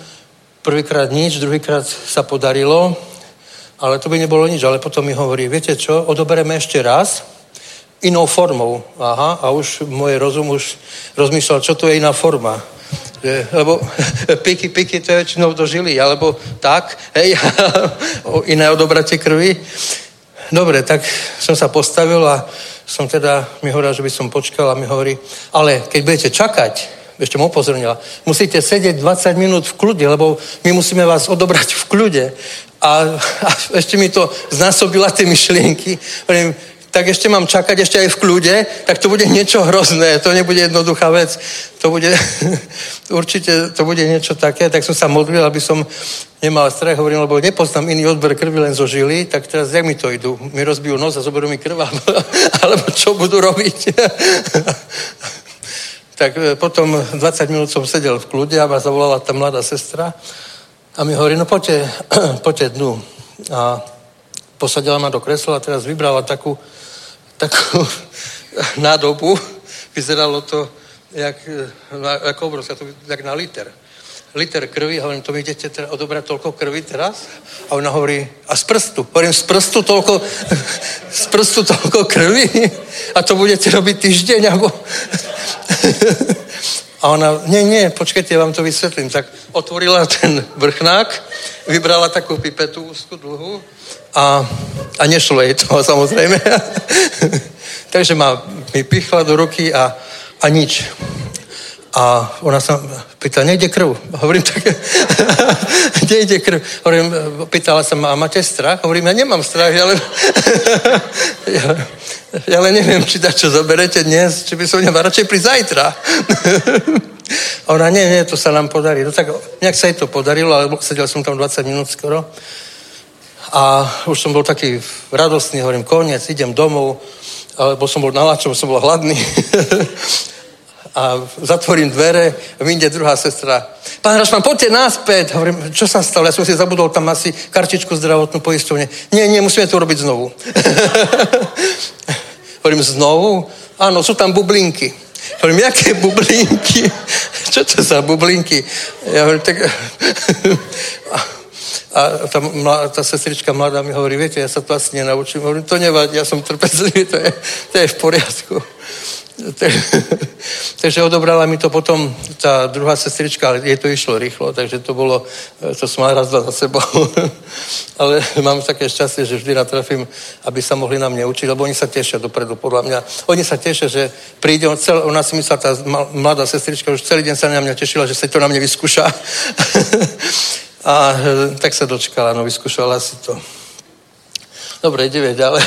prvýkrát nič, druhýkrát sa podarilo, ale to by nebolo nič. Ale potom mi hovorí, viete čo, odobereme ešte raz, inou formou. Aha, a už môj rozum už rozmýšľal, čo to je iná forma. Že, lebo piky, piky to je väčšinou dožili, alebo tak, hej, iné odobratie krvi. Dobre, tak som sa postavil a som teda, mi hovoril, že by som počkal a mi hovorí, ale keď budete čakať, ešte mu upozornila, musíte sedieť 20 minút v kľude, lebo my musíme vás odobrať v kľude. A, a ešte mi to znásobila tie myšlienky. Hovorím, tak ešte mám čakať ešte aj v kľude, tak to bude niečo hrozné, to nebude jednoduchá vec, to bude, určite to bude niečo také, tak som sa modlil, aby som nemal strach, hovorím, lebo nepoznám iný odber krvi len zo žily, tak teraz jak mi to idú? Mi rozbijú nos a zoberú mi krv, alebo čo budú robiť? tak e, potom 20 minút som sedel v kľude a ma zavolala tá mladá sestra a mi hovorí, no poďte, poďte dnu. A posadila ma do kresla a teraz vybrala takú, takú nádobu. Vyzeralo to jak, ako obrovská, to jak na liter. Liter krvi, hovorím, to mi idete teda odobrať toľko krvi teraz? A ona hovorí, a z prstu. Hovorím, z prstu toľko, z prstu toľko krvi? A to budete robiť týždeň? Alebo... A ona, nie, nie, počkajte, ja vám to vysvetlím. Tak otvorila ten vrchnák, vybrala takú pipetu úzku dlhú a, a nešlo jej to, samozrejme. Takže ma mi pichla do ruky a, a nič. A ona sa pýta, nejde krv. Hovorím tak, nejde krv. Hovorím, pýtala sa ma, a máte strach? Hovorím, ja nemám strach, ale... ja, ja ale neviem, či da čo zoberete dnes, či by som nemal radšej pri zajtra. ona, nie, nie, to sa nám podarí. No tak nejak sa jej to podarilo, ale sedel som tam 20 minút skoro. A už som bol taký radostný, hovorím, koniec, idem domov, alebo som bol nalačom, som bol hladný. A zatvorím dvere, vyjde druhá sestra. Pán Rašman, poďte náspäť. Hovorím, čo sa stalo? Ja som si zabudol tam asi kartičku zdravotnú poistovne. Nie, nie, musíme to robiť znovu. Hovorím, znovu? Áno, sú tam bublinky. Hovorím, jaké bublinky? Čo to za bublinky? Ja hovorím, tak... A tá, tá sestrička mladá mi hovorí, viete, ja sa to asi nenaučím. Hovorím, to nevadí, ja som trpezlivý, to je, to je v poriadku. takže odobrala mi to potom tá druhá sestrička, ale jej to išlo rýchlo, takže to bolo, to som mal raz dva za sebou. ale mám také šťastie, že vždy natrafím, aby sa mohli na mne učiť, lebo oni sa tešia dopredu, podľa mňa. Oni sa tešia, že príde, on cel, ona si myslela, tá mladá sestrička už celý deň sa na mňa tešila, že sa to na mne vyskúša. A e, tak sa dočkala, no vyskúšala si to. Dobre, ideme ďalej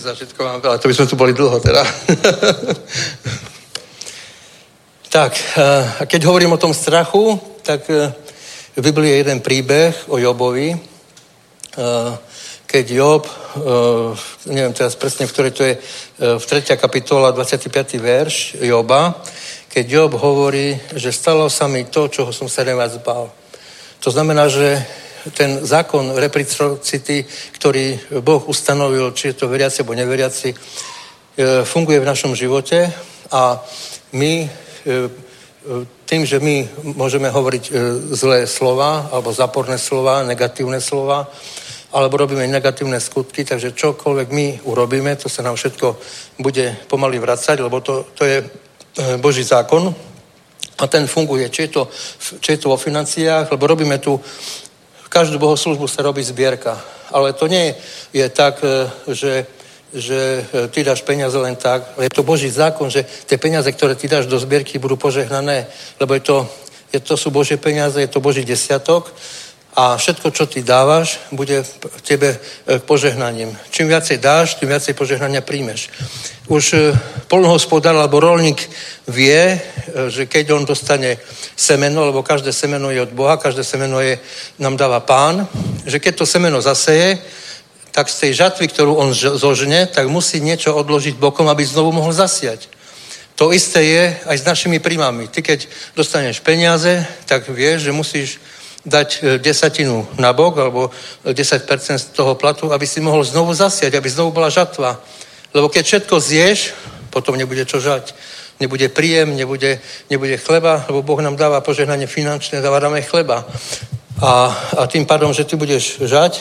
tých zážitkov mám to by sme tu boli dlho teda. tak, a keď hovorím o tom strachu, tak eh, v Biblii je jeden príbeh o Jobovi, eh, keď Job, neviem teraz presne, v ktorej to je, v 3. kapitola, 25. verš Joba, keď Job hovorí, že stalo sa mi to, čoho som sa neviac bál. To znamená, že ten zákon reciprocity, ktorý Boh ustanovil, či je to veriaci alebo neveriaci, e, funguje v našom živote a my e, tým, že my môžeme hovoriť e, zlé slova alebo záporné slova, negatívne slova, alebo robíme negatívne skutky, takže čokoľvek my urobíme, to sa nám všetko bude pomaly vracať, lebo to, to je Boží zákon a ten funguje, či je, to, či je to vo financiách, lebo robíme tu každú bohoslužbu sa robí zbierka. Ale to nie je tak, e, že, že e, ty dáš peniaze len tak. Je to Boží zákon, že tie peniaze, ktoré ty dáš do zbierky, budú požehnané, lebo je to, je to sú Božie peniaze, je to Boží desiatok a všetko, čo ty dávaš, bude tebe e, požehnaním. Čím viacej dáš, tým viacej požehnania príjmeš. Už polnohospodár alebo rolník vie, že keď on dostane semeno, lebo každé semeno je od Boha, každé semeno je, nám dáva pán, že keď to semeno zaseje, tak z tej žatvy, ktorú on zožne, tak musí niečo odložiť bokom, aby znovu mohol zasiať. To isté je aj s našimi príjmami. Ty, keď dostaneš peniaze, tak vieš, že musíš dať e, desatinu na bok, alebo 10% z toho platu, aby si mohol znovu zasiať, aby znovu bola žatva. Lebo keď všetko zješ, potom nebude čo žať nebude príjem, nebude, nebude chleba, lebo Boh nám dáva požehnanie finančné, dáva dáme chleba. A, a tým pádom, že ty budeš žať,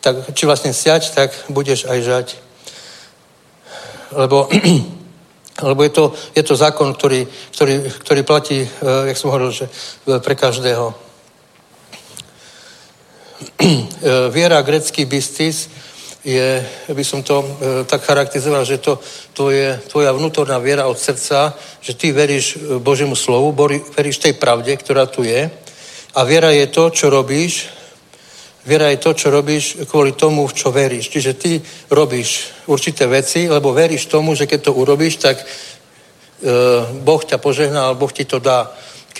tak, či vlastne siať, tak budeš aj žať. Lebo, lebo je, to, je to zákon, ktorý, ktorý, ktorý platí, eh, jak som hovoril, že pre každého. Eh, viera, grecký bistis, je, by som to e, tak charakterizoval, že to, to je tvoja vnútorná viera od srdca, že ty veríš e, Božiemu slovu, veríš tej pravde, ktorá tu je. A viera je to, čo robíš. Viera je to, čo robíš kvôli tomu, v čo veríš. Čiže ty robíš určité veci, lebo veríš tomu, že keď to urobíš, tak Boh ťa požehná, alebo Boh ti to dá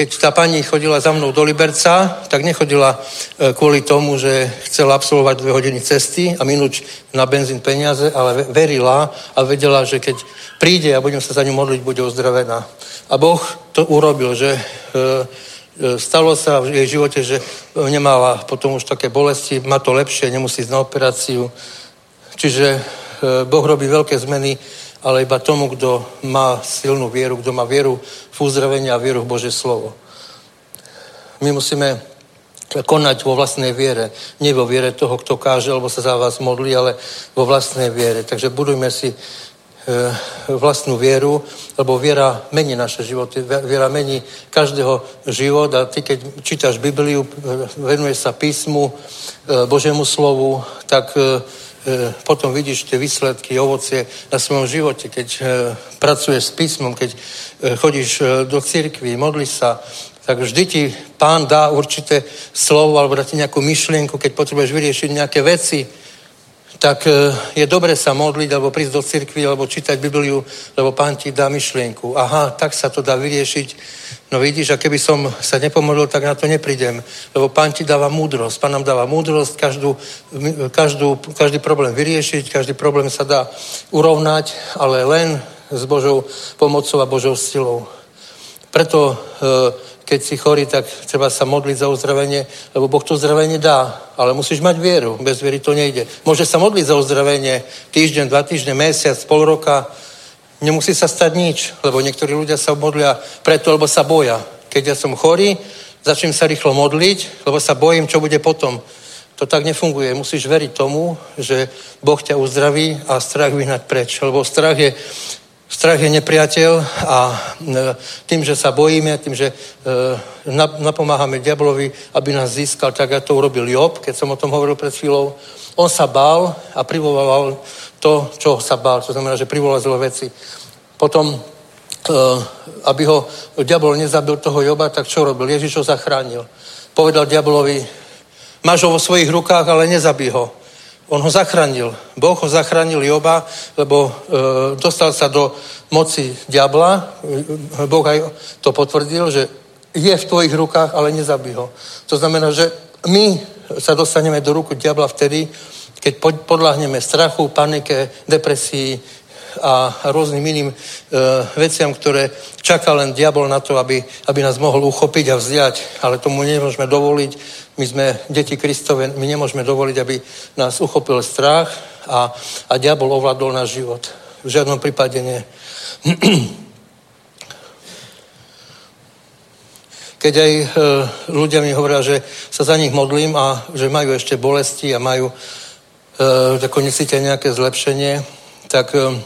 keď tá pani chodila za mnou do Liberca, tak nechodila e, kvôli tomu, že chcela absolvovať dve hodiny cesty a minúť na benzín peniaze, ale verila a vedela, že keď príde a budem sa za ňu modliť, bude ozdravená. A Boh to urobil, že e, e, stalo sa v jej živote, že nemala potom už také bolesti, má to lepšie, nemusí ísť na operáciu. Čiže Boh robí veľké zmeny ale iba tomu, kto má silnú vieru, kto má vieru v a vieru v Bože slovo. My musíme konať vo vlastnej viere. Nie vo viere toho, kto káže, alebo sa za vás modlí, ale vo vlastnej viere. Takže budujme si e, vlastnú vieru, lebo viera mení naše životy, viera mení každého život a ty, keď čítaš Bibliu, venuješ sa písmu, e, Božemu slovu, tak e, E, potom vidíš tie výsledky, ovocie na svojom živote, keď e, pracuješ s písmom, keď e, chodíš do cirkvi, modlíš sa, tak vždy ti pán dá určité slovo alebo dá ti nejakú myšlienku, keď potrebuješ vyriešiť nejaké veci, tak je dobre sa modliť, alebo prísť do cirkvi, alebo čítať Bibliu, lebo pán ti dá myšlienku. Aha, tak sa to dá vyriešiť No vidíš, a keby som sa nepomodlil, tak na to neprídem. Lebo pán ti dáva múdrosť. Pán nám dáva múdrosť, každú, každú, každý problém vyriešiť, každý problém sa dá urovnať, ale len s Božou pomocou a Božou silou. Preto, e, keď si chorý, tak treba sa modliť za uzdravenie, lebo Boh to uzdravenie dá, ale musíš mať vieru. Bez viery to nejde. Môže sa modliť za uzdravenie týždeň, dva týždne, mesiac, pol roka, Nemusí sa stať nič, lebo niektorí ľudia sa modlia preto, lebo sa boja. Keď ja som chorý, začnem sa rýchlo modliť, lebo sa bojím, čo bude potom. To tak nefunguje. Musíš veriť tomu, že Boh ťa uzdraví a strach vyhnať preč. Lebo strach je, strach je nepriateľ a e, tým, že sa bojíme, tým, že e, napomáhame diablovi, aby nás získal, tak ja to urobil Job, keď som o tom hovoril pred chvíľou. On sa bál a privolal to, čo sa bál. To znamená, že privolal zlé veci. Potom, eh, aby ho diabol nezabil toho Joba, tak čo robil? Ježiš ho zachránil. Povedal diabolovi, máš ho vo svojich rukách, ale nezabí ho. On ho zachránil. Boh ho zachránil Joba, lebo e, dostal sa do moci diabla. Boh aj to potvrdil, že je v tvojich rukách, ale nezabí ho. To znamená, že my sa dostaneme do ruku diabla vtedy, keď podľahneme strachu, panike, depresii a rôznym iným e, veciam, ktoré čaká len diabol na to, aby, aby nás mohol uchopiť a vziať. Ale tomu nemôžeme dovoliť. My sme deti Kristove, my nemôžeme dovoliť, aby nás uchopil strach a, a diabol ovládol náš život. V žiadnom prípade nie. Keď aj e, ľudia mi hovoria, že sa za nich modlím a že majú ešte bolesti a majú, e, ako necítia nejaké zlepšenie, tak e,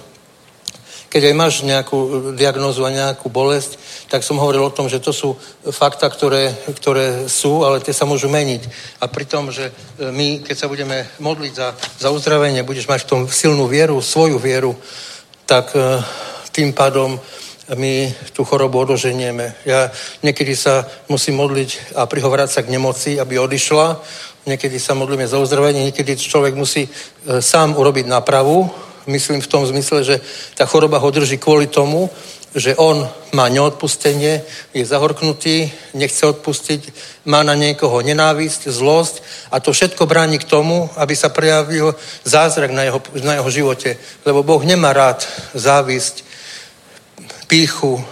keď aj máš nejakú diagnózu a nejakú bolesť, tak som hovoril o tom, že to sú fakta, ktoré, ktoré sú, ale tie sa môžu meniť. A pri tom, že e, my, keď sa budeme modliť za, za uzdravenie, budeš mať v tom silnú vieru, svoju vieru, tak e, tým pádom my tú chorobu odoženieme. Ja niekedy sa musím modliť a prihovorať sa k nemoci, aby odišla. Niekedy sa modlíme za uzdravenie, niekedy človek musí e, sám urobiť nápravu. Myslím v tom zmysle, že tá choroba ho drží kvôli tomu, že on má neodpustenie, je zahorknutý, nechce odpustiť, má na niekoho nenávisť, zlosť a to všetko bráni k tomu, aby sa prejavil zázrak na jeho, na jeho živote. Lebo Boh nemá rád závisť, píchu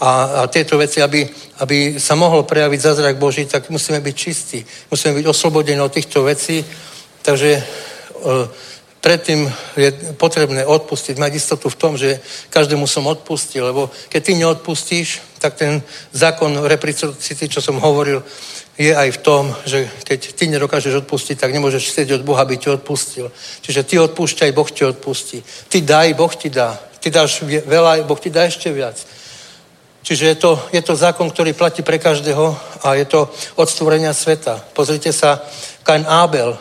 a, a tieto veci, aby, aby sa mohol prejaviť zázrak Boží, tak musíme byť čistí. Musíme byť oslobodení od týchto vecí. Takže e, predtým je potrebné odpustiť, mať istotu v tom, že každému som odpustil, lebo keď ty neodpustíš, tak ten zákon reciprocity, čo som hovoril, je aj v tom, že keď ty nedokážeš odpustiť, tak nemôžeš chcieť od Boha, aby ti odpustil. Čiže ty odpúšťaj, Boh ti odpustí. Ty daj, Boh ti dá. Ty dáš veľa, Boh ti dá ešte viac. Čiže je to, je to zákon, ktorý platí pre každého a je to od stvorenia sveta. Pozrite sa, Kain Abel, e,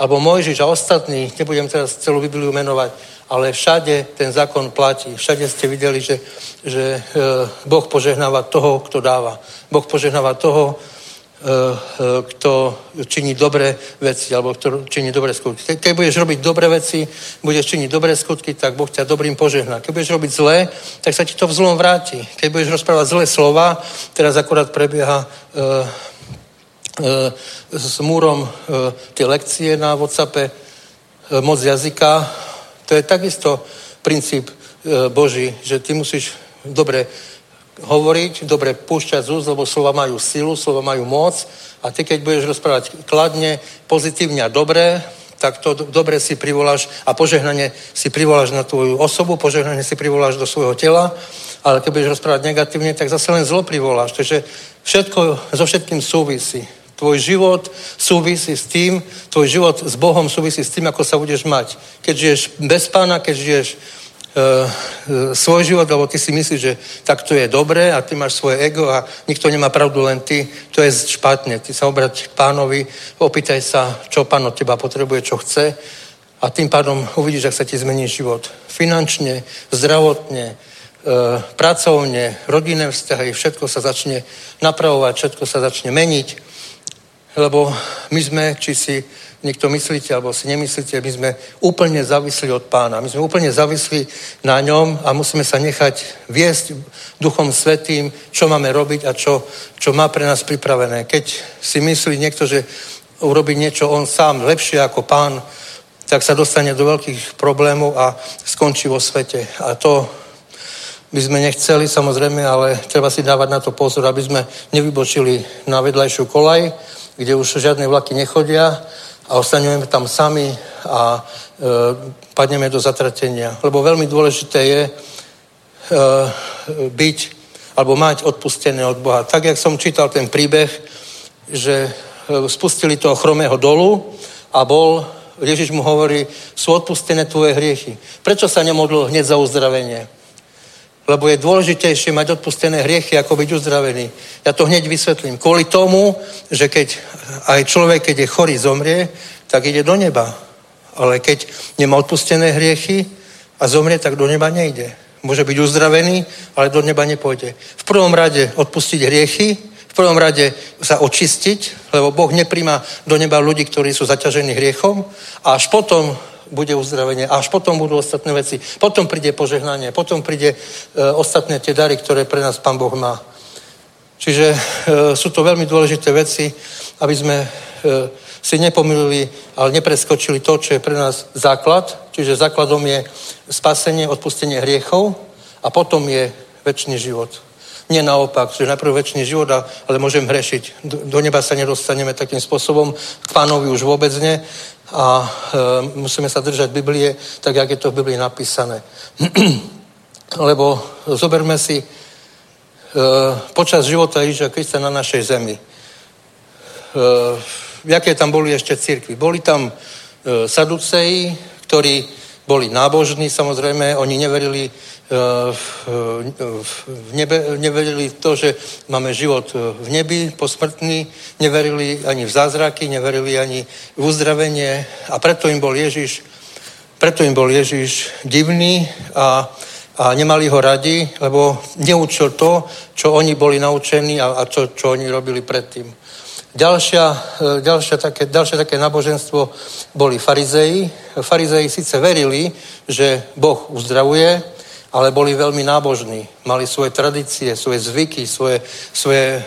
alebo Mojžiš a ostatní, nebudem teraz celú Bibliu menovať, ale všade ten zákon platí. Všade ste videli, že, že e, Boh požehnáva toho, kto dáva. Boh požehnáva toho, E, e, kto činí dobré veci, alebo kto činí dobré skutky. Keď budeš robiť dobré veci, budeš činiť dobré skutky, tak Boh ťa dobrým požehná. Keď budeš robiť zlé, tak sa ti to v zlom vráti. Keď budeš rozprávať zlé slova, teraz akorát prebieha s múrom uh, tie lekcie na WhatsAppe, uh, moc jazyka, to je takisto princíp Boží, že ty musíš dobre hovoriť, dobre púšťať z lebo slova majú silu, slova majú moc a ty, keď budeš rozprávať kladne, pozitívne a dobre, tak to dobre si privoláš a požehnanie si privoláš na tvoju osobu, požehnanie si privoláš do svojho tela, ale keď budeš rozprávať negatívne, tak zase len zlo privoláš. Takže všetko so všetkým súvisí. Tvoj život súvisí s tým, tvoj život s Bohom súvisí s tým, ako sa budeš mať. Keď žiješ bez pána, keď žiješ uh, svoj život, lebo ty si myslíš, že takto je dobré a ty máš svoje ego a nikto nemá pravdu, len ty, to je špatne. Ty sa obrať k pánovi, opýtaj sa, čo pán od teba potrebuje, čo chce a tým pádom uvidíš, ak sa ti zmení život. Finančne, zdravotne, uh, pracovne, rodinné vzťahy, všetko sa začne napravovať, všetko sa začne meniť, lebo my sme, či si niekto myslíte, alebo si nemyslíte, my sme úplne závislí od pána. My sme úplne závislí na ňom a musíme sa nechať viesť duchom svetým, čo máme robiť a čo, čo má pre nás pripravené. Keď si myslí niekto, že urobí niečo on sám lepšie ako pán, tak sa dostane do veľkých problémov a skončí vo svete. A to by sme nechceli samozrejme, ale treba si dávať na to pozor, aby sme nevybočili na vedľajšiu kolaj, kde už žiadne vlaky nechodia a ostaňujeme tam sami a e, padneme do zatratenia. Lebo veľmi dôležité je e, byť alebo mať odpustené od Boha. Tak, jak som čítal ten príbeh, že e, spustili toho chromého dolu a bol, Ježiš mu hovorí, sú odpustené tvoje hriechy. Prečo sa nemodlil hneď za uzdravenie? Lebo je dôležitejšie mať odpustené hriechy, ako byť uzdravený. Ja to hneď vysvetlím. Kvôli tomu, že keď aj človek, keď je chorý, zomrie, tak ide do neba. Ale keď nemá odpustené hriechy a zomrie, tak do neba nejde. Môže byť uzdravený, ale do neba nepôjde. V prvom rade odpustiť hriechy, v prvom rade sa očistiť, lebo Boh nepríma do neba ľudí, ktorí sú zaťažení hriechom a až potom bude uzdravenie, až potom budú ostatné veci. Potom príde požehnanie, potom príde e, ostatné tie dary, ktoré pre nás Pán Boh má. Čiže e, sú to veľmi dôležité veci, aby sme e, si nepomýlili, ale nepreskočili to, čo je pre nás základ. Čiže základom je spasenie, odpustenie hriechov a potom je väčší život. Nie naopak, že najprv väčší život, ale môžem hrešiť. Do neba sa nedostaneme takým spôsobom, k pánovi už vôbec nie a e, musíme sa držať Biblie tak, jak je to v Biblii napísané. Lebo zoberme si e, počas života Ježiša Krista na našej zemi. E, jaké tam boli ešte cirkvi? Boli tam e, saduceji, ktorí boli nábožní, samozrejme, oni neverili e, v nebe, neverili v to, že máme život v nebi posmrtný, neverili ani v zázraky, neverili ani v uzdravenie a preto im bol Ježiš, preto im bol Ježiš divný a, a nemali ho radi, lebo neučil to, čo oni boli naučení a, a čo, čo oni robili predtým. Ďalšia, e, ďalšia také, ďalšie také náboženstvo boli farizeji. Farizeji síce verili, že Boh uzdravuje, ale boli veľmi nábožní. Mali svoje tradície, svoje zvyky, svoje, svoje e,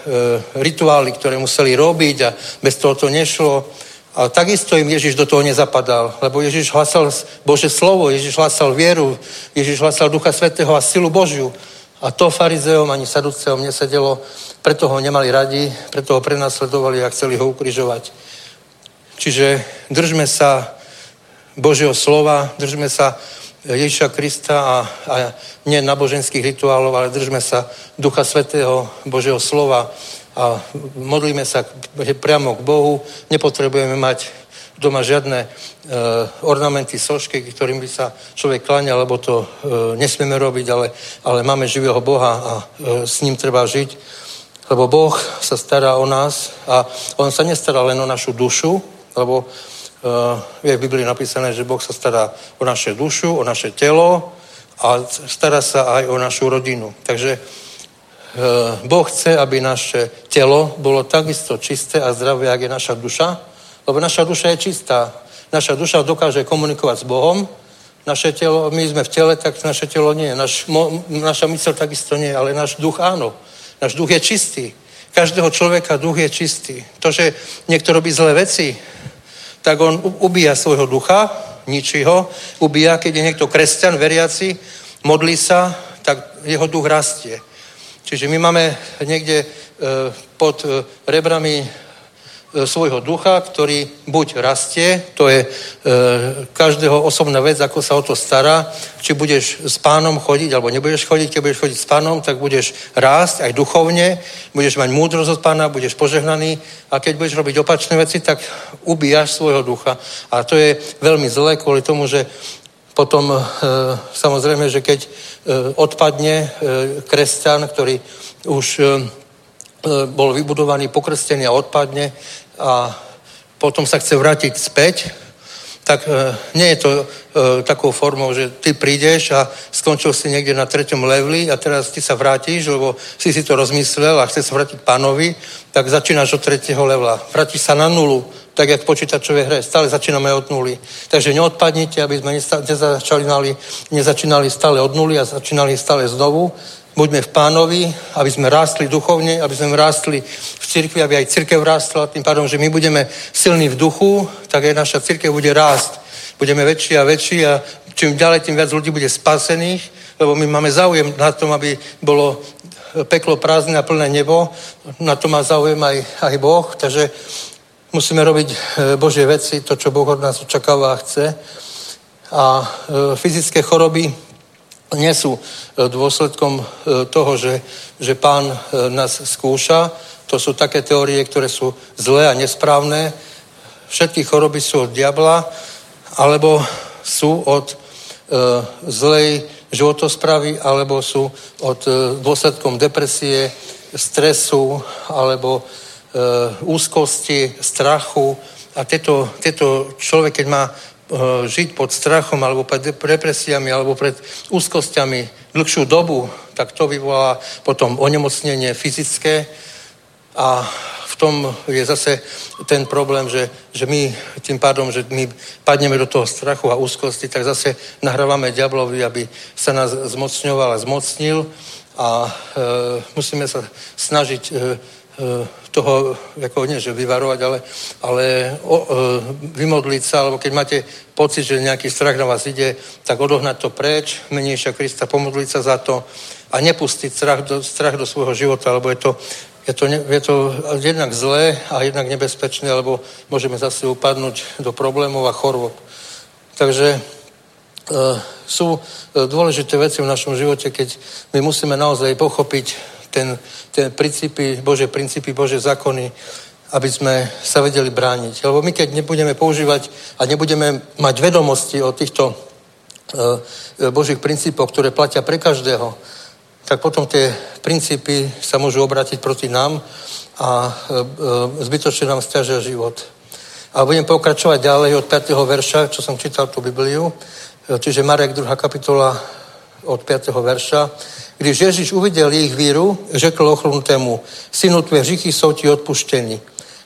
rituály, ktoré museli robiť a bez toho to nešlo. A takisto im Ježiš do toho nezapadal, lebo Ježiš hlasal Bože slovo, Ježiš hlasal vieru, Ježiš hlasal Ducha Svetého a silu Božiu. A to farizeom ani saduceom nesedelo, preto ho nemali radi, preto ho prenasledovali a chceli ho ukrižovať. Čiže držme sa Božieho slova, držme sa Ježiša Krista a, a nie náboženských rituálov, ale držme sa Ducha Svetého Božieho slova a modlíme sa priamo k Bohu. Nepotrebujeme mať doma žiadne e, ornamenty, sošky, ktorým by sa človek kláňal, lebo to e, nesmieme robiť, ale, ale máme živého Boha a e, s ním treba žiť. Lebo Boh sa stará o nás a On sa nestará len o našu dušu, lebo e, je v Biblii napísané, že Boh sa stará o naše dušu, o naše telo a stará sa aj o našu rodinu. Takže e, Boh chce, aby naše telo bolo takisto čisté a zdravé, jak je naša duša, lebo naša duša je čistá. Naša duša dokáže komunikovať s Bohom, naše telo, my sme v tele, tak naše telo nie. Naš, mo, naša mysl takisto nie, ale náš duch áno. Náš duch je čistý. Každého človeka duch je čistý. To, že niekto robí zlé veci, tak on ubíja svojho ducha, ničí ho, ubíja, keď je niekto kresťan, veriaci, modlí sa, tak jeho duch rastie. Čiže my máme niekde e, pod e, rebrami svojho ducha, ktorý buď rastie, to je e, každého osobná vec, ako sa o to stará, či budeš s pánom chodiť, alebo nebudeš chodiť, keď budeš chodiť s pánom, tak budeš rásť aj duchovne, budeš mať múdrosť od pána, budeš požehnaný a keď budeš robiť opačné veci, tak ubíjaš svojho ducha. A to je veľmi zlé kvôli tomu, že potom e, samozrejme, že keď e, odpadne e, kresťan, ktorý už e, e bol vybudovaný, pokrstený a odpadne, a potom sa chce vrátiť späť, tak e, nie je to e, takou formou, že ty prídeš a skončil si niekde na treťom leveli a teraz ty sa vrátiš, lebo si si to rozmyslel a chce sa vrátiť pánovi, tak začínaš od tretieho levela. Vrátiš sa na nulu, tak jak v počítačovej hre. Stále začíname od nuly. Takže neodpadnite, aby sme nezačínali, nezačínali stále od nuly a začínali stále znovu, Buďme v pánovi, aby sme rástli duchovne, aby sme rástli v cirkvi, aby aj cirkev rástla. Tým pádom, že my budeme silní v duchu, tak aj naša cirkev bude rásť. Budeme väčší a väčší a čím ďalej, tým viac ľudí bude spasených, lebo my máme záujem na tom, aby bolo peklo prázdne a plné nebo. Na to má záujem aj, aj Boh, takže musíme robiť e, Božie veci, to, čo Boh od nás očakáva a chce. A e, fyzické choroby nie sú e, dôsledkom e, toho, že, že pán e, nás skúša. To sú také teórie, ktoré sú zlé a nesprávne. Všetky choroby sú od diabla, alebo sú od zlej životospravy, alebo sú od dôsledkom depresie, stresu, alebo úzkosti, strachu. A tieto, tieto človek, keď má žiť pod strachom alebo pred represiami alebo pred úzkosťami dlhšiu dobu, tak to vyvolá potom onemocnenie fyzické. A v tom je zase ten problém, že, že my tým pádom, že my padneme do toho strachu a úzkosti, tak zase nahrávame diablovi, aby sa nás zmocňoval a zmocnil. A e, musíme sa snažiť E, toho, ako nie, že vyvarovať, ale, ale o, e, vymodliť sa, alebo keď máte pocit, že nejaký strach na vás ide, tak odohnať to preč, meniejšia Krista, pomodliť sa za to a nepustiť strach do, strach do svojho života, lebo je to, je to, je to jednak zlé a jednak nebezpečné, lebo môžeme zase upadnúť do problémov a chorôb. Takže e, sú e, dôležité veci v našom živote, keď my musíme naozaj pochopiť ten, ten princípy, Bože princípy, Bože zákony, aby sme sa vedeli brániť. Lebo my, keď nebudeme používať a nebudeme mať vedomosti o týchto e, Božích princípov, ktoré platia pre každého, tak potom tie princípy sa môžu obrátiť proti nám a zbytočne nám stiažia život. A budem pokračovať ďalej od 5. verša, čo som čítal tú Bibliu, čiže Marek 2. kapitola od 5. verša. Když Ježíš uviděl jejich víru, řekl ochrnutému, synu, tvé hříchy jsou ti odpuštěni.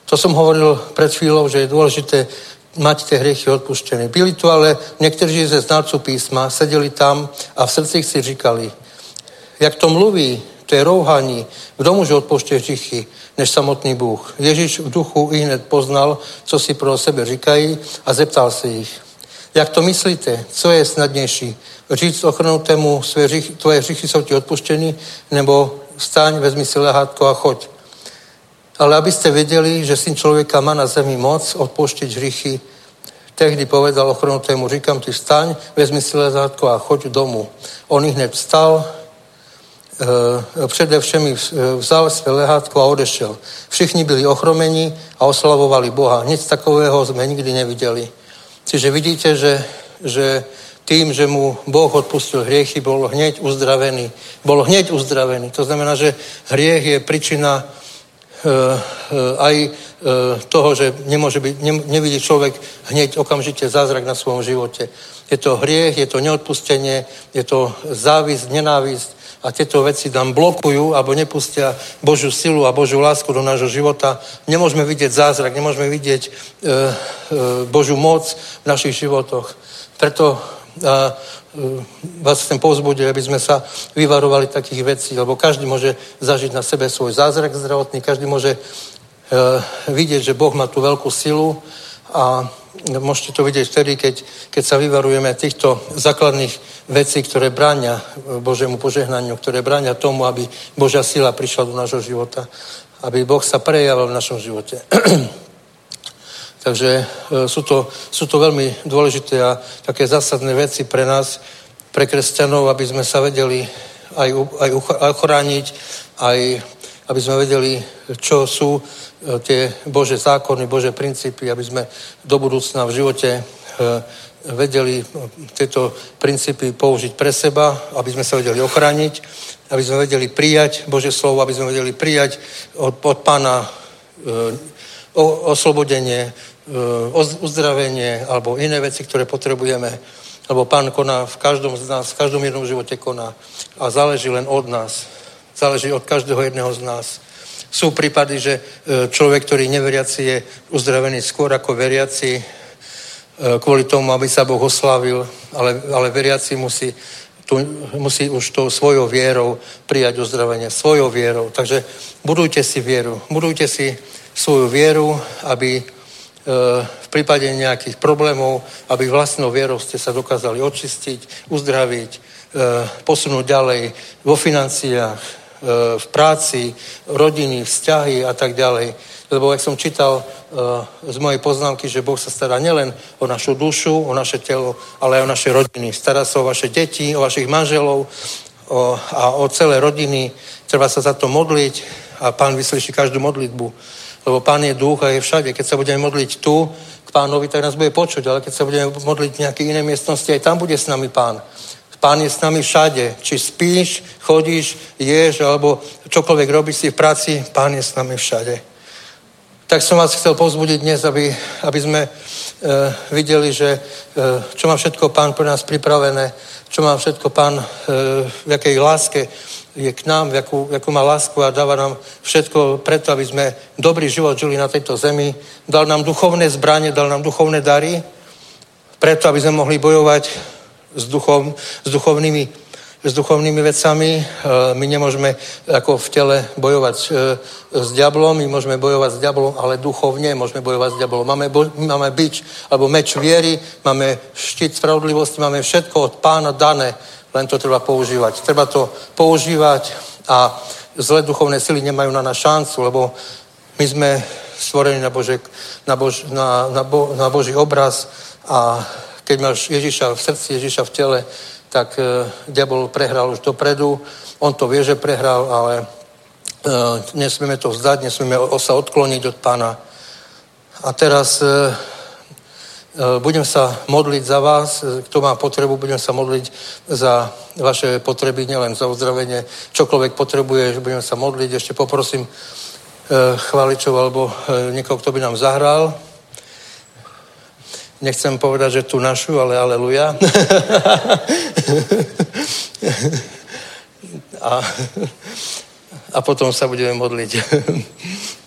To som hovoril pred chvíľou, že je dôležité mať tie hriechy odpuštěné. Byli tu ale někteří ze znalců písma, sedeli tam a v srdcích si říkali, jak to mluví, to je rouhaní, kdo může odpouštět hříchy, než samotný Bůh. Ježíš v duchu i hned poznal, co si pro sebe říkají a zeptal se jich. Jak to myslíte? Co je snadnější? Říct ochrnutému, své tvoje hřichy jsou ti odpuštěny, nebo stáň, vezmi si lehátko a choď. Ale abyste věděli, že syn člověka má na zemi moc odpouštět hřichy, tehdy povedal ochrnutému, říkám ti, staň, vezmi si lehátko a choď domů. On i hned vstal, e, především vzal své lehátko a odešel. Všichni byli ochromeni a oslavovali Boha. Nic takového jsme nikdy neviděli. Čiže vidíte, že, že tým, že mu Boh odpustil hriechy, bol hneď uzdravený. Bol hneď uzdravený. To znamená, že hriech je príčina e, e, aj e, toho, že nemôže byť, ne, nevidí človek hneď okamžite zázrak na svojom živote. Je to hriech, je to neodpustenie, je to závisť, nenávisť a tieto veci nám blokujú alebo nepustia Božiu silu a Božiu lásku do nášho života. Nemôžeme vidieť zázrak, nemôžeme vidieť e, e, Božiu moc v našich životoch. Preto a, e, vás chcem povzbudiť, aby sme sa vyvarovali takých vecí, lebo každý môže zažiť na sebe svoj zázrak zdravotný, každý môže e, vidieť, že Boh má tú veľkú silu a môžete to vidieť vtedy, keď, keď sa vyvarujeme týchto základných vecí, ktoré bráňa Božiemu požehnaniu, ktoré bráňa tomu, aby Božia sila prišla do nášho života, aby Boh sa prejavil v našom živote. Takže e, sú to, sú to veľmi dôležité a také zásadné veci pre nás, pre kresťanov, aby sme sa vedeli aj, aj ochrániť, aj aby sme vedeli, čo sú e, tie Bože zákony, Bože princípy, aby sme do budúcna v živote e, vedeli tieto princípy použiť pre seba, aby sme sa vedeli ochrániť, aby sme vedeli prijať Bože slovo, aby sme vedeli prijať od, od pána e, oslobodenie, uzdravenie alebo iné veci, ktoré potrebujeme. Lebo pán koná v každom z nás, v každom jednom živote koná. A záleží len od nás záleží od každého jedného z nás. Sú prípady, že e, človek, ktorý neveriaci je uzdravený skôr ako veriaci e, kvôli tomu, aby sa Boh oslavil, ale, ale veriaci musí, tu, musí už tou svojou vierou prijať uzdravenie, svojou vierou. Takže budujte si vieru, budujte si svoju vieru, aby e, v prípade nejakých problémov, aby vlastnou vierou ste sa dokázali očistiť, uzdraviť, posunúť ďalej vo financiách, v práci, rodiny, vzťahy a tak ďalej. Lebo jak som čítal e, z mojej poznámky, že Boh sa stará nielen o našu dušu, o naše telo, ale aj o naše rodiny. Stará sa o vaše deti, o vašich manželov a o celé rodiny. Treba sa za to modliť a pán vyslyší každú modlitbu. Lebo pán je duch a je všade. Keď sa budeme modliť tu k pánovi, tak nás bude počuť, ale keď sa budeme modliť v nejakej inej miestnosti, aj tam bude s nami pán. Pán je s nami všade. Či spíš, chodíš, ješ, alebo čokoľvek robíš si v práci, Pán je s nami všade. Tak som vás chcel povzbudiť dnes, aby, aby sme e, videli, že e, čo má všetko Pán pre nás pripravené, čo má všetko Pán, e, v jakej láske je k nám, jakú, jakú má lásku a dáva nám všetko preto, aby sme dobrý život žili na tejto zemi. Dal nám duchovné zbranie, dal nám duchovné dary, preto, aby sme mohli bojovať s, duchom, s duchovnými s duchovnými vecami. E, my nemôžeme ako v tele bojovať e, s diablom, my môžeme bojovať s diablom, ale duchovne môžeme bojovať s diablom. Máme, máme bič alebo meč viery, máme štít spravodlivosti, máme všetko od pána dané, len to treba používať. Treba to používať a zlé duchovné sily nemajú na nás šancu, lebo my sme stvorení na, Bože, na, Bož, na, na, Bo, na Boží obraz a keď máš Ježiša v srdci, Ježiša v tele, tak e, diabol prehral už dopredu. On to vie, že prehral, ale e, nesmieme to vzdať, nesmieme sa odkloniť od pána. A teraz e, budem sa modliť za vás, kto má potrebu, budem sa modliť za vaše potreby, nielen za uzdravenie, čokoľvek potrebuje, budem sa modliť. Ešte poprosím chváličov alebo niekoho, kto by nám zahral. Nechcem povedať, že tu našu, ale aleluja. a, a potom sa budeme modliť.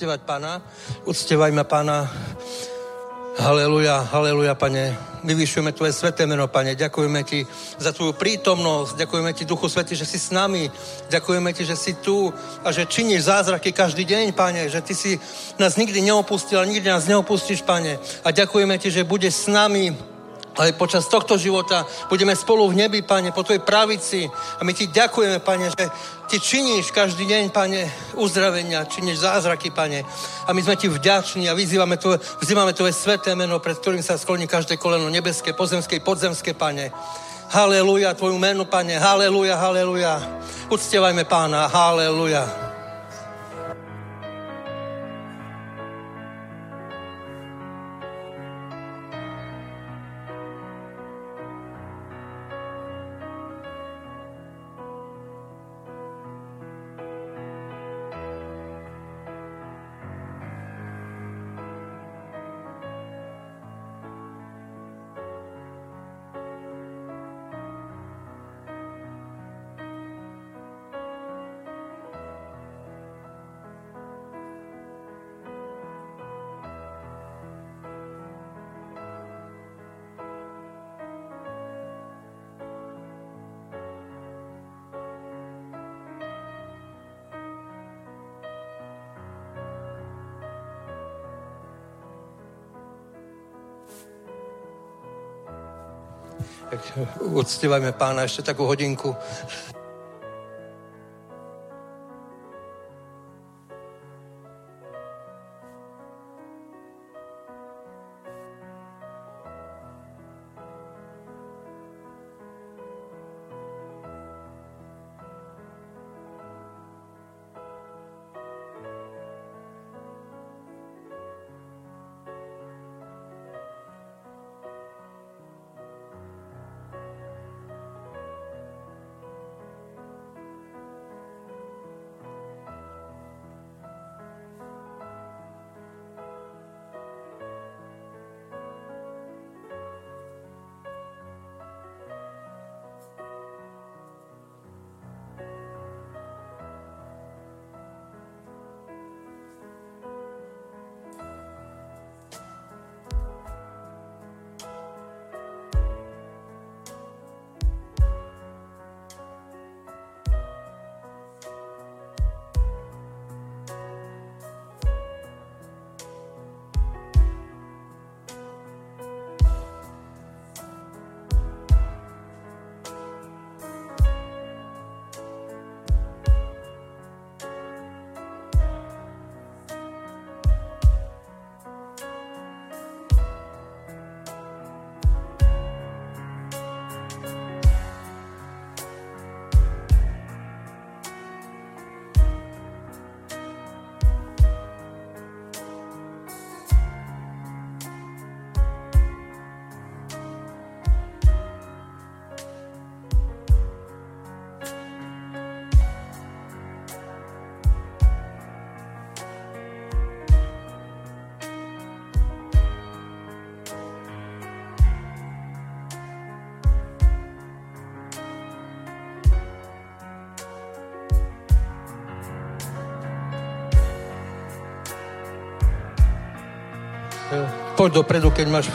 uctievať Pána. Uctievajme Pána. Haleluja, haleluja, Pane. My vyšujeme Tvoje sveté meno, Pane. Ďakujeme Ti za Tvoju prítomnosť. Ďakujeme Ti, Duchu Svetý, že si s nami. Ďakujeme Ti, že si tu a že činíš zázraky každý deň, Pane. Že Ty si nás nikdy neopustil a nikdy nás neopustíš, Pane. A ďakujeme Ti, že budeš s nami aj počas tohto života budeme spolu v nebi, Pane, po Tvojej pravici. A my Ti ďakujeme, Pane, že Ty činíš každý deň, Pane, uzdravenia, činíš zázraky, Pane. A my sme Ti vďační a vyzývame Tvoje, vzývame Tvoje sveté meno, pred ktorým sa skloní každé koleno nebeské, pozemské, podzemské, Pane. Haleluja, Tvoju menu, Pane. Haleluja, haleluja. Uctievajme Pána. Haleluja. Tak uctievajme pána ešte takú hodinku. Poď dopredu, keď máš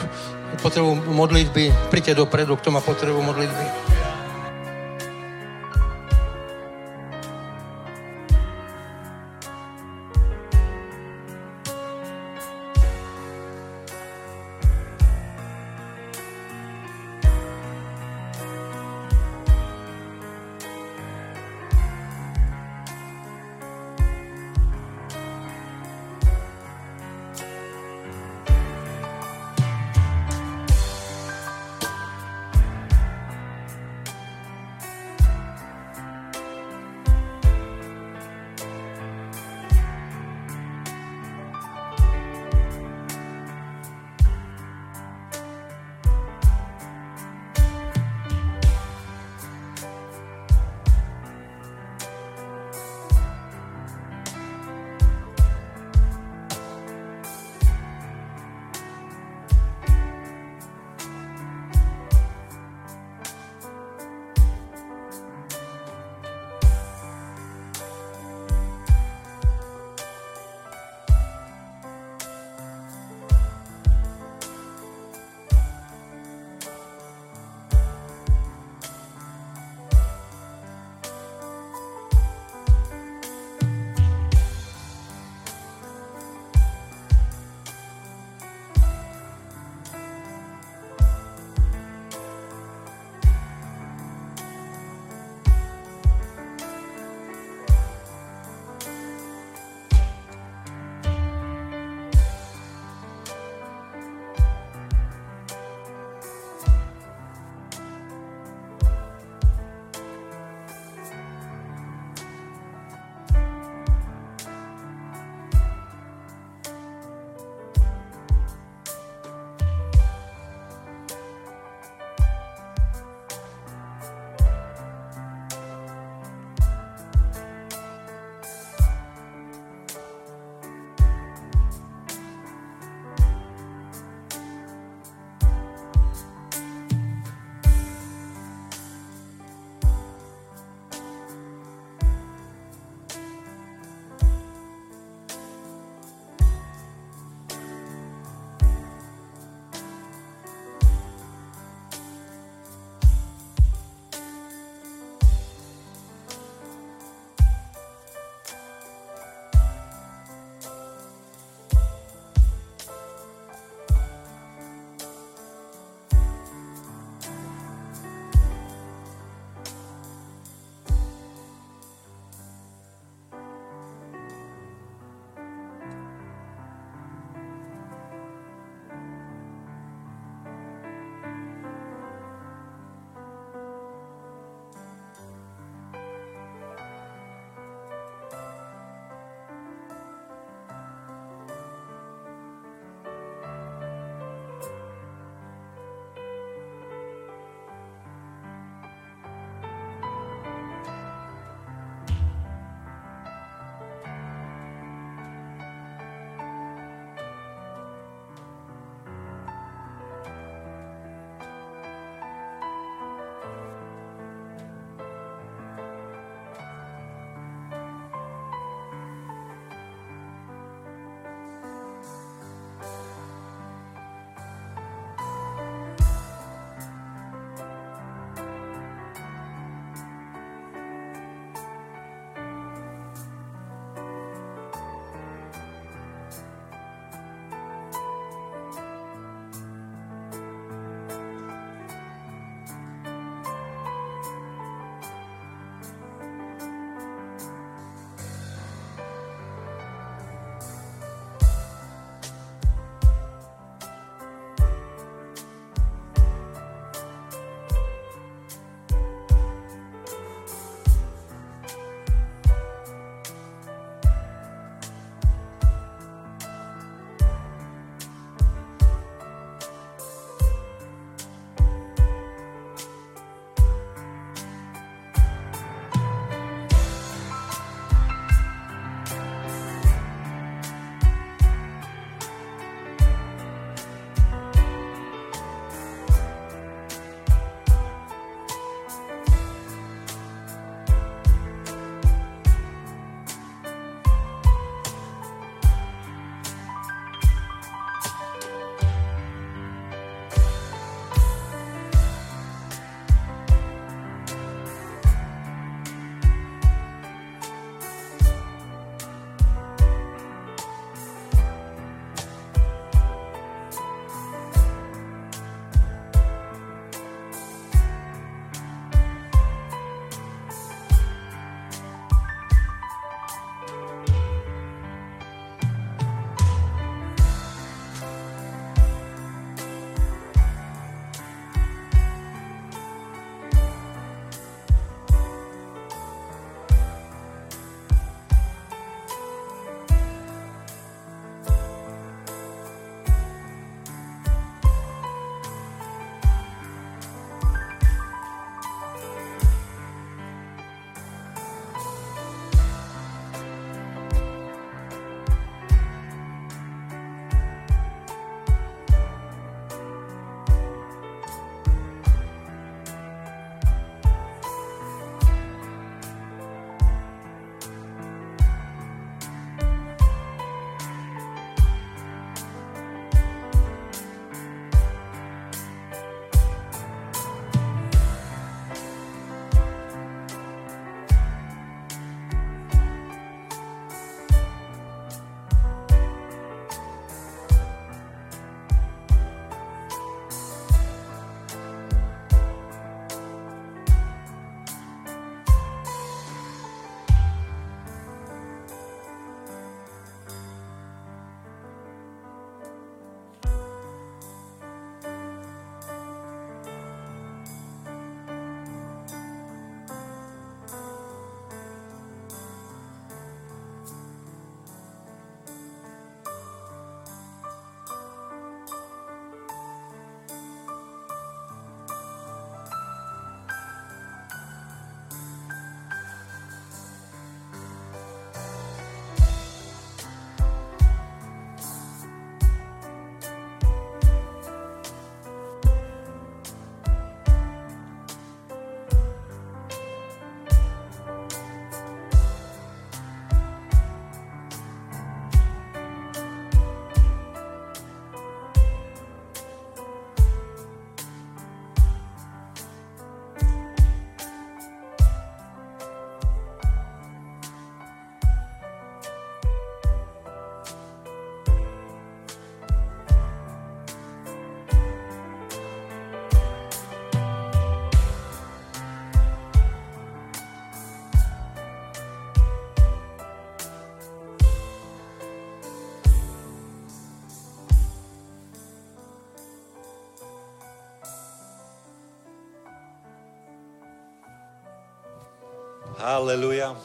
potrebu modlitby, príďte dopredu, kto má potrebu modlitby. Haleluja.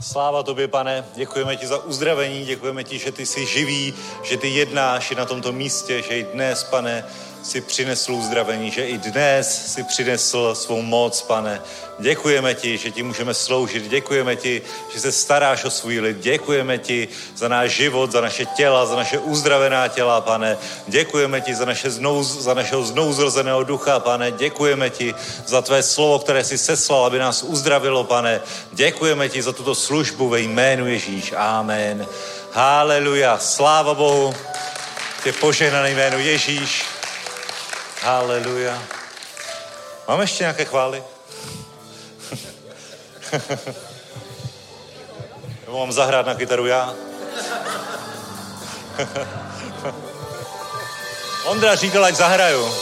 Sláva tobě, pane. Děkujeme ti za uzdravení, děkujeme ti, že ty jsi živý, že ty jednáš i na tomto místě, že i dnes, pane, si přinesl uzdravení, že i dnes si přinesl svou moc, pane. Děkujeme ti, že ti můžeme sloužit, děkujeme ti, že se staráš o svůj lid, děkujeme ti za náš život, za naše těla, za naše uzdravená těla, pane. Děkujeme ti za, naše znovu, za našeho znouzrozeného ducha, pane. Děkujeme ti za tvé slovo, které jsi seslal, aby nás uzdravilo, pane. Děkujeme ti za tuto službu ve jménu Ježíš. Amen. Haleluja. Sláva Bohu. Je požehnané jméno Ježíš. Haleluja. Máme ještě nějaké chvály? Mám zahrát na kytaru já? Ondra říkal, ať zahraju.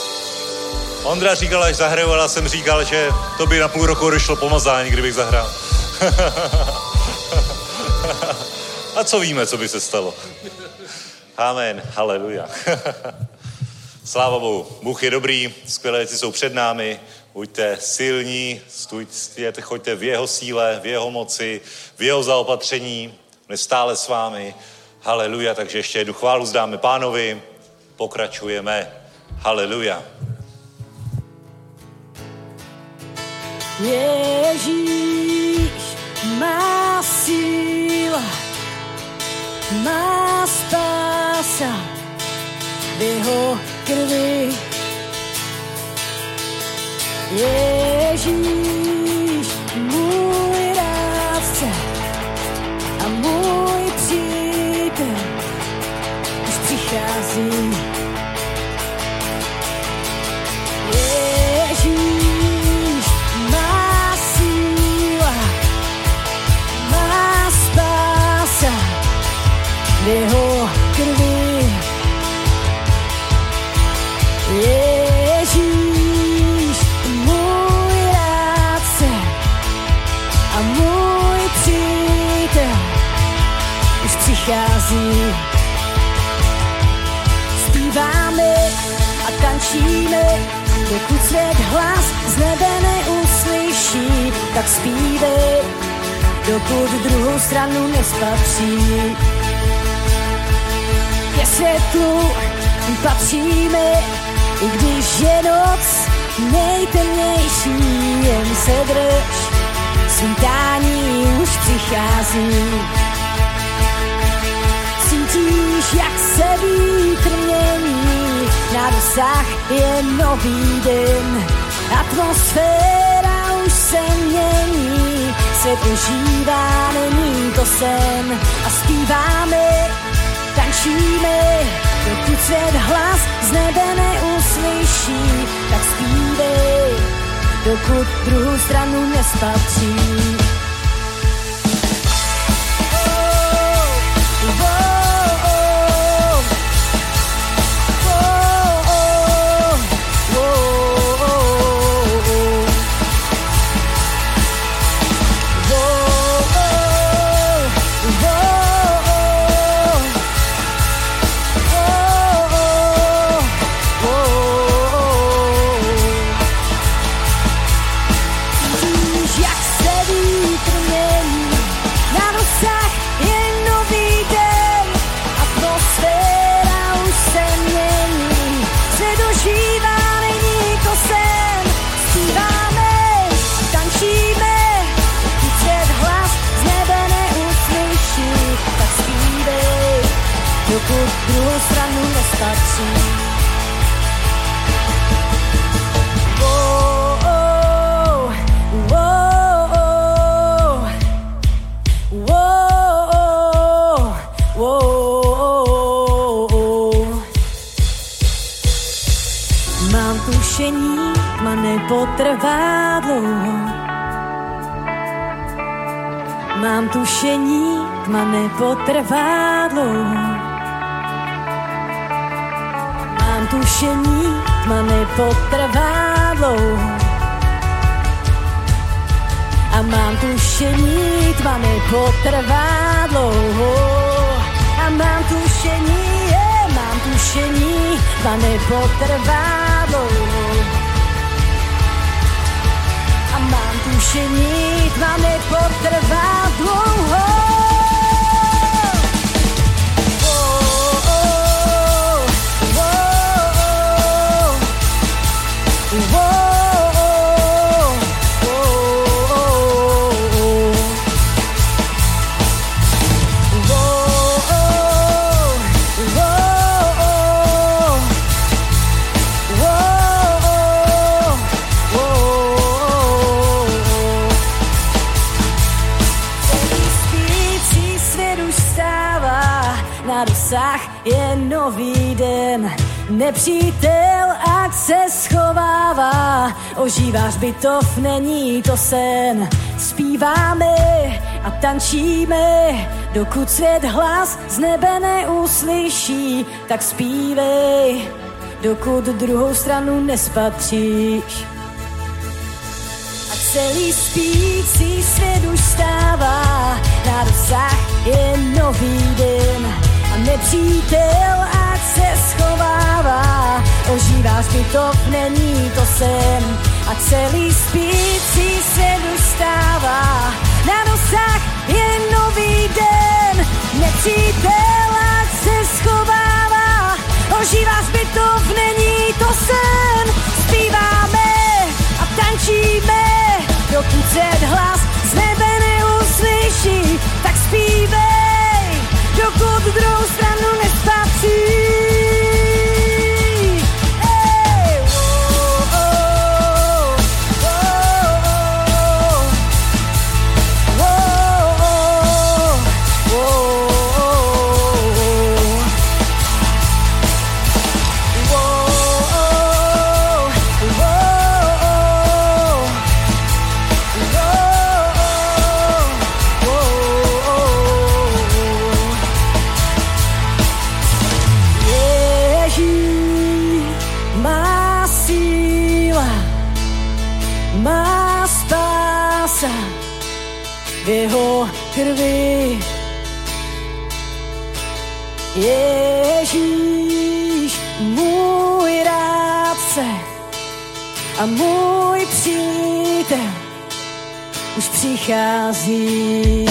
Ondra říkal, ať zahraju, ale jsem říkal, že to by na půl roku došlo pomazání, kdybych zahrál. A co víme, co by se stalo? Amen. Haleluja. Sláva Bohu. Bůh je dobrý, skvělé věci jsou před námi. Buďte silní, stůjte, choďte v jeho síle, v jeho moci, v jeho zaopatření. On je stále s vámi. Haleluja. Takže ještě jednu chválu zdáme pánovi. Pokračujeme. Haleluja. Ježíš má síla, má spása v jeho krvi. Ježíš, a tančíme, dokud svět hlas z nebe neuslyší, tak zpívej, dokud druhou stranu nespatří. Ke světlu patříme, i když je noc nejtemnější, jen se drž, svítání už přichází. Cítíš, jak se vítr mění, na dosah je nový den, atmosféra už se mění, svět ožívá, není to sen a zpíváme, tančíme, dokud svět hlas z nebe neuslyší, tak zpívej, dokud druhou stranu nespatří. Nepotrvá dlouho. Mám tušení, tma nepotrvá dlouho. A mám tušení, tma nepotrvá dlouho. A mám tušení, je, mám tušení, tma nepotrvá dlouho. A mám tušení, tma nepotrvá netrvá Nepřítel ať se schovává, ožívá hřbitov, není to sen. Zpíváme a tančíme, dokud svět hlas z nebe neuslyší, tak zpívej, dokud druhou stranu nespatříš. A celý spící svět už stává, na dosah je nový den. A nepřítel ať se schovává, ožívá zbytov, není to sen. A celý spící svět už na dosah je nový den. Nepřítel ať se schovává, ožívá zbytov, není to sen. Zpíváme a tančíme, dokud svět hlas z nebe neuslyší, tak zpívej, dokud druhou stranu nespatří. Můj přítel už přichází.